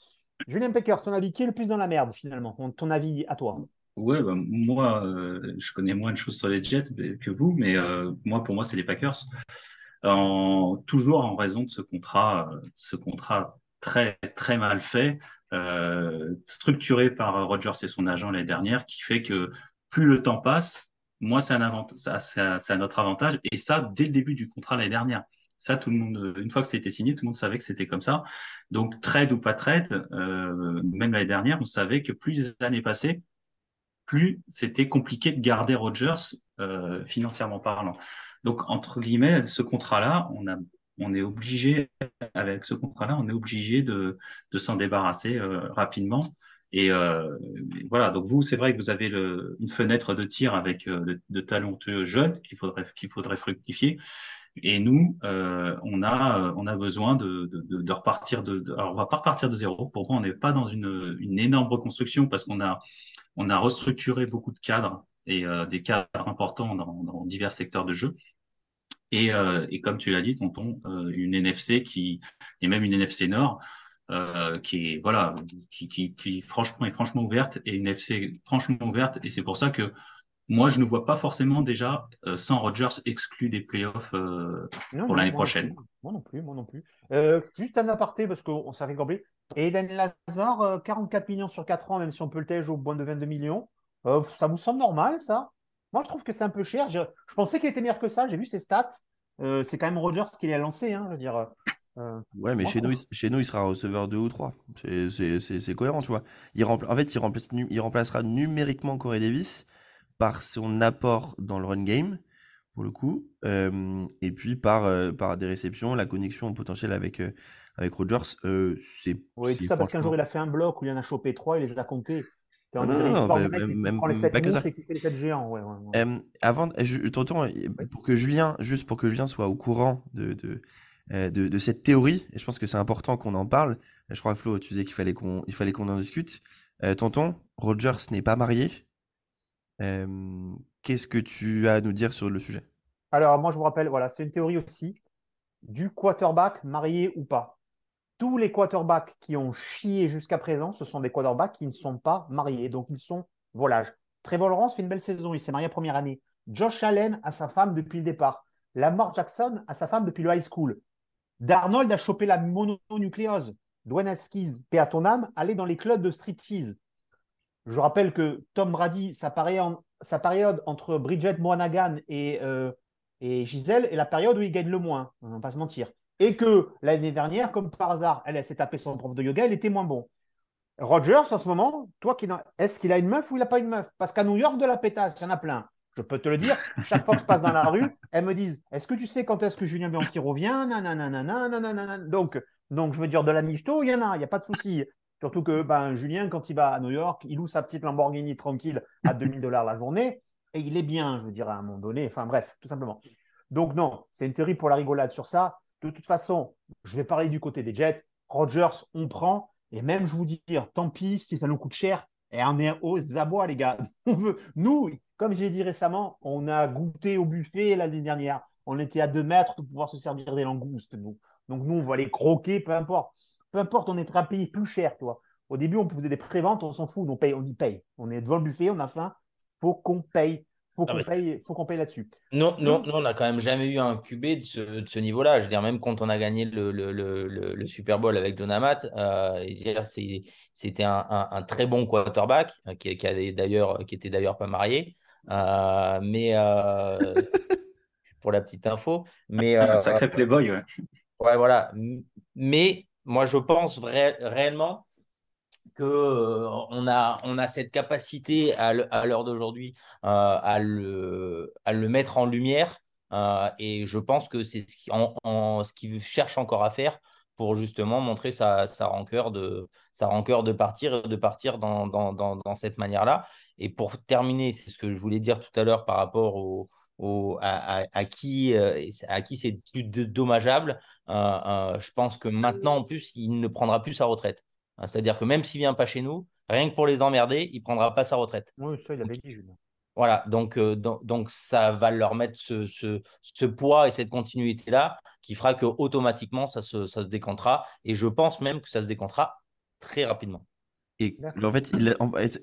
Julien Pecker, ton avis, qui est le plus dans la merde finalement Ton avis à toi? Ouais, bah, moi, euh, je connais moins de choses sur les Jets que vous, mais euh, moi, pour moi, c'est les Packers. Toujours en raison de ce contrat, euh, ce contrat très très mal fait, structuré par Rogers et son agent l'année dernière, qui fait que plus le temps passe, moi, c'est un notre avantage, et ça dès le début du contrat l'année dernière. Ça, tout le monde, une fois que c'était signé, tout le monde savait que c'était comme ça. Donc, trade ou pas trade, euh, même l'année dernière, on savait que plus les années passaient, plus c'était compliqué de garder Rogers euh, financièrement parlant. Donc, entre guillemets, ce contrat-là, on a, on est obligé, avec ce contrat-là, on est obligé de, de s'en débarrasser euh, rapidement. Et euh, voilà, donc vous, c'est vrai que vous avez le, une fenêtre de tir avec euh, de, de, talentueux jeunes qu'il faudrait qu'il faudrait fructifier. Et nous, euh, on a, on a besoin de, de, repartir de, Alors, on va pas repartir de zéro. Pourquoi on n'est pas dans une, une énorme reconstruction? Parce qu'on a, on a restructuré beaucoup de cadres et euh, des cadres importants dans, divers secteurs de jeu. Et, euh, et comme tu l'as dit, tonton, euh, une NFC qui et même une NFC Nord euh, qui est voilà, qui, qui franchement est franchement ouverte et une NFC franchement ouverte. Et c'est pour ça que moi, je ne vois pas forcément déjà euh, sans Rogers exclu des playoffs euh, pour l'année prochaine. moi non plus, moi non plus. Euh, juste un aparté parce qu'on s'est rigolé. Eden Lazare, 44 millions sur 4 ans, même si on peut le tège au point de 22 millions. ça vous semble normal, ça? Moi, je trouve que c'est un peu cher. Je, je pensais qu'il était meilleur que ça. J'ai vu ses stats. c'est quand même Rogers qui l'a lancé. Hein, je veux dire. ouais, mais chez nous, il, chez nous, il sera receveur 2 ou 3. C'est cohérent, tu vois. Il en fait, il, remplace, il remplacera numériquement Corey Davis par son apport dans le run game, pour le coup, euh, et puis par, euh, par des réceptions, la connexion potentielle avec, euh, avec Rogers. c'est oui, tout ça parce qu'un jour il a fait un bloc où il en a chopé trois, il les a comptés. Non, non, bah, même, pas que ça. Les géants. Ouais, ouais, avant, je, pour que Julien, juste pour que Julien soit au courant de, de, de, de cette théorie, et je pense que c'est important qu'on en parle. Je crois Flo, tu disais qu'il fallait qu'on il fallait qu'on en discute. tonton, Rogers n'est pas marié. Qu'est-ce que tu as à nous dire sur le sujet? Alors, moi, je vous rappelle, voilà, c'est une théorie aussi du quarterback marié ou pas. Tous les quarterbacks qui ont chié jusqu'à présent, ce sont des quarterbacks qui ne sont pas mariés, donc ils sont volages. Trevor Lawrence fait une belle saison, il s'est marié première année. Josh Allen a sa femme depuis le départ. Lamar Jackson a sa femme depuis le high school. Darnold a chopé la mononucléose. Dwayne Haskins, paix à ton âme, allait dans les clubs de striptease. Je rappelle que Tom Brady, sa période, entre Bridget Moanagan et, euh, Gisèle est la période où il gagne le moins, on ne va pas se mentir. Et que l'année dernière, comme par hasard, elle, s'est tapé son prof de yoga, elle était moins bon. Rogers, en ce moment, toi, qui est-ce qu'il a une meuf ou il n'a pas une meuf? Parce qu'à New York, de la pétasse, il y en a plein. Je peux te le dire, chaque fois que je passe dans la rue, elles me disent Est-ce que tu sais quand est-ce que Julien Bianchi revient? Donc, donc, je veux dire, de la michto, il y en a, il n'y a pas de souci. Surtout que ben, Julien, quand il va à New York, il loue sa petite Lamborghini tranquille à 2000 dollars la journée et il est bien, je veux dire, à un moment donné. Enfin bref, tout simplement. Donc non, c'est une théorie pour la rigolade sur ça. De toute façon, je vais parler du côté des Jets. Rogers, on prend. Et même, je vous dire, tant pis si ça nous coûte cher. Et on est aux abois, les gars. Nous, comme j'ai dit récemment, on a goûté au buffet l'année dernière. On était à deux mètres de pouvoir se servir des langoustes, nous. Donc nous, on va les croquer, peu importe. Peu importe, on est prêt à payer plus cher, toi. Au début, on faisait des préventes, on s'en fout, on paye, on dit paye. On est devant le buffet, on a faim, faut qu'on paye. Faut qu'on paye, faut qu'on paye là-dessus. Non, non, non, on n'a quand même jamais eu un QB de ce, niveau-là. Je veux dire, même quand on a gagné le, le, le, Super Bowl avec John Amat, euh, c'était un, très bon quarterback euh, qui, qui, d'ailleurs, qui était d'ailleurs pas marié. Euh, mais pour la petite info. Mais, Sacré playboy, ouais. Ouais, voilà. Mais moi, je pense réellement qu'on euh, on a, on a cette capacité à l'heure d'aujourd'hui euh, à, le, à le mettre en lumière. Euh, et je pense que c'est ce qu'il en, ce cherche encore à faire pour justement montrer sa, sa rancœur de sa rancœur de partir de partir dans, dans, dans, cette manière-là. Et pour terminer, c'est ce que je voulais dire tout à l'heure par rapport au, à, qui, euh, à qui c'est plus dommageable. Euh, euh, je pense que maintenant, en plus, il ne prendra plus sa retraite. C'est-à-dire que même s'il vient pas chez nous, rien que pour les emmerder, il prendra pas sa retraite. Oui, ça, il avait dit, Voilà, donc, donc, ça va leur mettre ce, ce, poids et cette continuité-là qui fera que automatiquement ça se, ça se décantera. Et je pense même que ça se décantera très rapidement. Et en fait,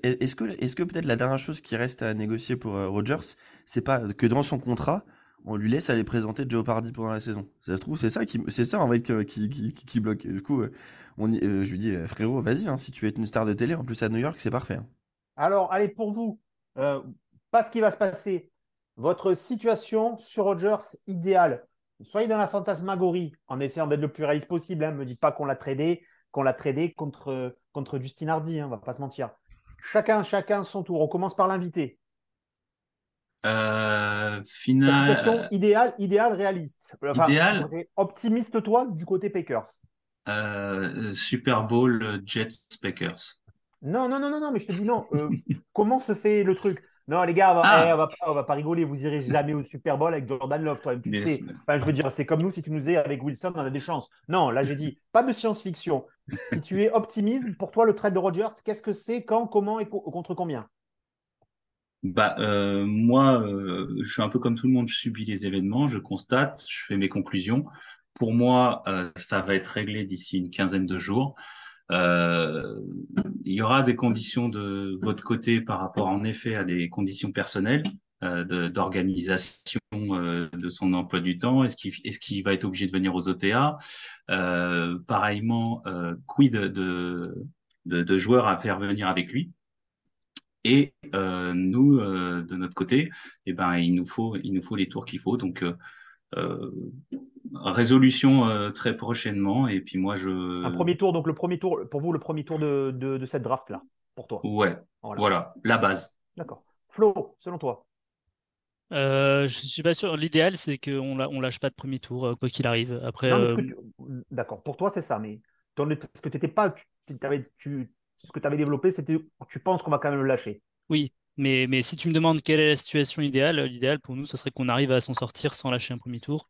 est-ce que, est que peut-être la dernière chose qui reste à négocier pour euh, Rogers, c'est pas que dans son contrat, on lui laisse aller présenter Joe Pardy pendant la saison. Ça se trouve, c'est ça qui, c'est ça en fait qui, bloque. du coup, euh, euh, je lui dis, frérot, vas-y, hein, si tu être une star de télé, en plus à New York, c'est parfait. Hein. Alors, allez, pour vous, pas ce qui va se passer. Votre situation sur Rogers idéale. Soyez dans la fantasmagorie en essayant d'être le plus réaliste possible. Ne hein. me dites pas qu'on l'a tradé, qu'on l'a tradé contre Justin Hardy, on va pas se mentir. Chacun, chacun son tour. On commence par l'invité. Euh, final... situation idéale, idéale, réaliste. idéal. Optimiste toi du côté Packers. Euh, Super Bowl Jets Packers. Non, non, non, non, non, mais je te dis non. Euh, comment se fait le truc? Non, les gars, on va, Ah. eh, on va pas, on va pas rigoler. Vous irez jamais au Super Bowl avec Jordan Love, toi. Tu Mais- sais. Enfin, je veux dire, c'est comme nous, si tu nous es avec Wilson, on a des chances. Non, là, j'ai dit, pas de science-fiction. si tu es optimisme, pour toi, le trade de Rodgers, qu'est-ce que c'est, quand, comment et co- contre combien? Bah, euh, moi, euh, je suis un peu comme tout le monde, je subis les événements, je constate, je fais mes conclusions. Pour moi, euh, ça va être réglé d'ici une quinzaine de jours. Euh, il y aura des conditions de votre côté par rapport, en effet, à des conditions personnelles euh, de- d'organisation euh, de son emploi du temps. Est-ce qu'il qu'il va être obligé de venir aux OTA Pareillement, quid de, de, de joueurs à faire venir avec lui? Et euh, nous, euh, de notre côté, eh ben, il nous faut, il nous faut les tours qu'il faut. Donc, euh, résolution euh, très prochainement. Et puis moi, je. Un premier tour, donc le premier tour, pour vous, le premier tour de, de, de cette draft-là, pour toi. Ouais. Voilà. Voilà. la base. D'accord. Flo, selon toi Euh, je suis pas sûr. L'idéal, c'est qu'on la- on lâche pas de premier tour, quoi qu'il arrive. Après, euh, tu- D'accord, pour toi, c'est ça. Mais dans le... ce que tu n'étais pas, tu, t'avais- tu- ce que tu avais développé, c'était tu penses qu'on va quand même le lâcher. oui. Mais, mais si tu me demandes quelle est la situation idéale, l'idéal pour nous, ce serait qu'on arrive à s'en sortir sans lâcher un premier tour.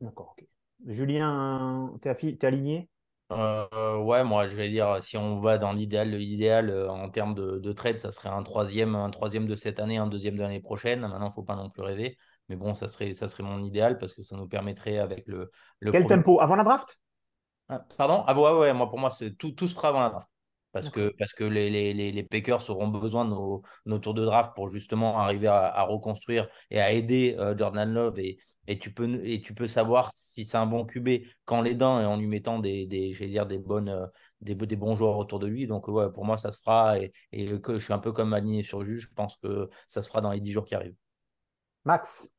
D'accord, ok. Julien, t'es aligné? Euh, euh, ouais, moi, je vais dire, si on va dans l'idéal, de l'idéal euh, en termes de, de trade, ça serait un troisième, un troisième de cette année, un deuxième de l'année prochaine. Maintenant, il faut pas non plus rêver. Mais bon, ça serait, ça serait mon idéal parce que ça nous permettrait avec le, le Quel premier- tempo? Avant la draft? Ah, Pardon? Ah ouais, ouais, moi, pour moi, c'est tout, tout se fera avant la draft. Parce que, parce que les, les, les, les Packers auront besoin de nos, nos tours de draft pour justement arriver à, à reconstruire et à aider euh, Jordan Love. Et, et, tu peux, et tu peux savoir si c'est un bon QB qu'en l'aidant et en lui mettant des, des, dire des, bonnes, euh, des, des bons joueurs autour de lui. Donc, ouais, pour moi, ça se fera. Et, et que je suis un peu comme aligné sur Juge. Je pense que ça se fera dans les 10 jours qui arrivent. Max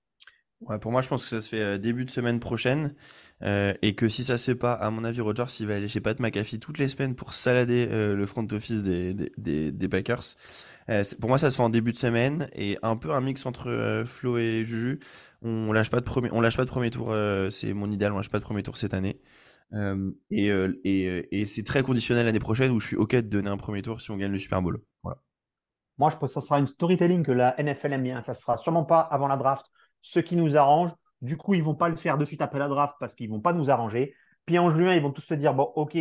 Pour moi, je pense que ça se fait euh, début de semaine prochaine. euh, et que si ça se fait pas, à mon avis, Rogers, il va aller chez Pat McAfee toutes les semaines pour salader euh, le front office des, des, Packers. Pour moi, ça se fait en début de semaine. Et un peu un mix entre Flo et Juju. On lâche pas de premier, on lâche pas de premier tour. c'est mon idéal, on lâche pas de premier tour cette année. Et c'est très conditionnel l'année prochaine où je suis OK de donner un premier tour si on gagne le Super Bowl. Voilà. Moi, je pense que ça sera une storytelling que la NFL aime bien. Ça se fera sûrement pas avant la draft, ce qui nous arrange. Du coup, ils vont pas le faire de suite après la draft parce qu'ils vont pas nous arranger. Puis en juin, ils vont tous se dire bon, ok,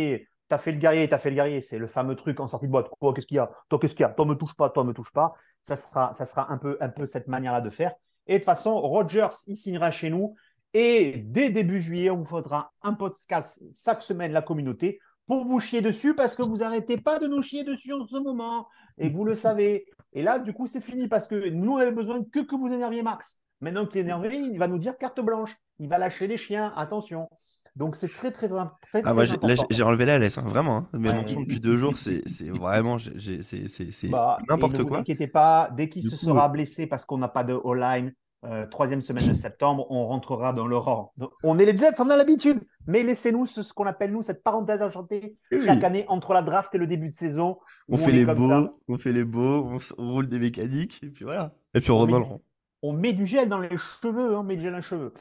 t'as fait le guerrier, t'as fait le guerrier. C'est le fameux truc en sortie de boîte. Quoi, qu'est-ce qu'il y a? Toi, qu'est-ce qu'il y a? Toi, me touche pas. Toi, me touche pas. Ça sera, ça sera un peu, un peu cette manière-là de faire. Et de toute façon, Rogers, il signera chez nous. Et dès début juillet, on vous fera un podcast chaque semaine, la communauté, pour vous chier dessus parce que vous arrêtez pas de nous chier dessus en ce moment. Et vous le savez. Et là, du coup, c'est fini parce que nous, on besoin que que vous énerviez Max. Maintenant qu'il est énervé, il va nous dire carte blanche. Il va lâcher les chiens. Attention. Donc, c'est très, très, très, très Ah, moi, j'ai- là, important. j'ai enlevé la laisse, hein, vraiment. hein. Ouais. son depuis deux jours, c'est vraiment, c'est Bah, n'importe ne vous quoi. inquiétez pas, dès qu'il se coup, sera euh, blessé parce qu'on n'a pas de all-line, euh, troisième semaine de septembre, on rentrera dans le rang. Donc, on est les Jets, on a l'habitude. Mais laissez-nous ce, ce qu'on appelle, nous, cette parenthèse enchantée Oui. chaque année entre la draft et le début de saison. On fait les beaux, on fait les beaux, on, roule des mécaniques, et puis voilà. Et puis on rentre dans le rang. On met du gel dans les cheveux, hein, on met du gel dans les cheveux.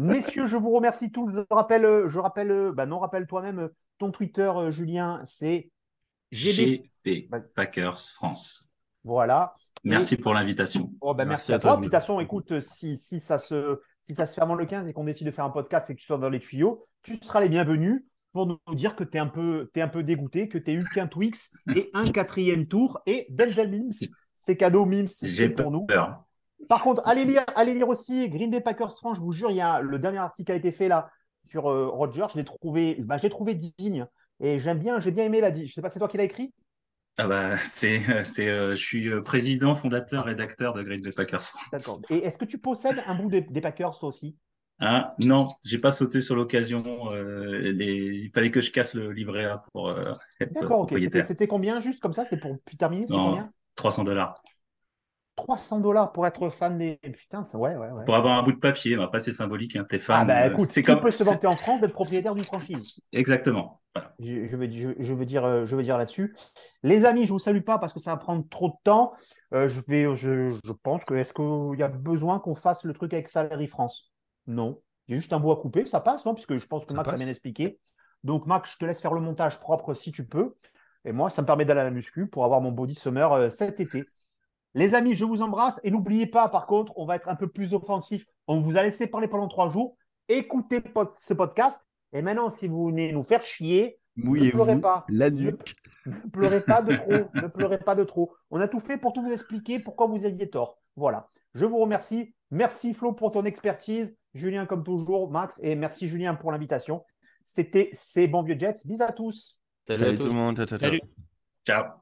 Messieurs, je vous remercie tous. Je rappelle, euh, je rappelle, euh, bah non, rappelle toi-même euh, ton Twitter, Julien, c'est GB. GB Packers France. Voilà. Merci Et- pour l'invitation. Oh, ben, merci, à toi. De toute façon, écoute, si, si, ça se, si ça se fait avant le 15 et qu'on décide de faire un podcast et que tu sois dans les tuyaux, tu seras les bienvenus pour nous dire que tu es, un peu- t'es un peu dégoûté, que tu n'as eu qu'un Twix et un quatrième tour. Et Denzel Mims, c'est cadeau Mims, J'ai c'est pour nous. peur. Par contre, allez lire, allez lire aussi Green Bay Packers France. Je vous jure, il y a le dernier article qui a été fait là sur euh, Roger. Je l'ai trouvé, bah, je l'ai trouvé digne et j'aime bien, j'ai bien aimé la. Je sais pas, c'est toi qui l'as écrit? Ah bah, c'est, c'est, euh, je suis euh, président, fondateur, rédacteur de Green Bay Packers France. D'accord. Et est-ce que tu possèdes un bout des, des Packers toi aussi? Hein non, j'ai pas sauté sur l'occasion. euh, les- Il fallait que je casse le livret A pour euh, D'accord, ok. C'était, combien juste comme ça? C'est pour puis terminer C'est Non, combien? 300 dollars. 300 dollars pour être fan des. Putain, ouais, ouais, ouais. Pour avoir un bout de papier, mais après c'est symbolique, hein, t'es fan. Ah bah euh, écoute, c'est qui comme peut se vanter en France d'être propriétaire d'une franchise Exactement. je, je veux, je, je veux dire, euh, je veux dire là-dessus. Les amis, je vous salue pas parce que ça va prendre trop de temps. Euh, je vais, je, je pense que est-ce qu'il y a besoin qu'on fasse le truc avec Salary France? Non. Il y a juste un bout à couper, ça passe, non Puisque je pense que Ça Max a bien expliqué. Donc Max, je te laisse faire le montage propre si tu peux. Et moi, ça me permet d'aller à la muscu pour avoir mon body summer euh, cet été. Les amis, je vous embrasse et n'oubliez pas, par contre, on va être un peu plus offensif. On vous a laissé parler pendant trois jours. Écoutez ce podcast. Et maintenant, si vous venez nous faire chier, ne Mouillez-vous pleurez pas. la Ne- nuque. Ne pleurez pas de trop. ne pleurez pas de trop. On a tout fait pour tout vous expliquer pourquoi vous aviez tort. Voilà. Je vous remercie. Merci Flo pour ton expertise. Julien, comme toujours, Max. Et merci Julien pour l'invitation. C'était C'est bon vieux Jets. Bisous à tous. Salut, tout le monde. Ciao, ciao, ciao. Salut. Ciao.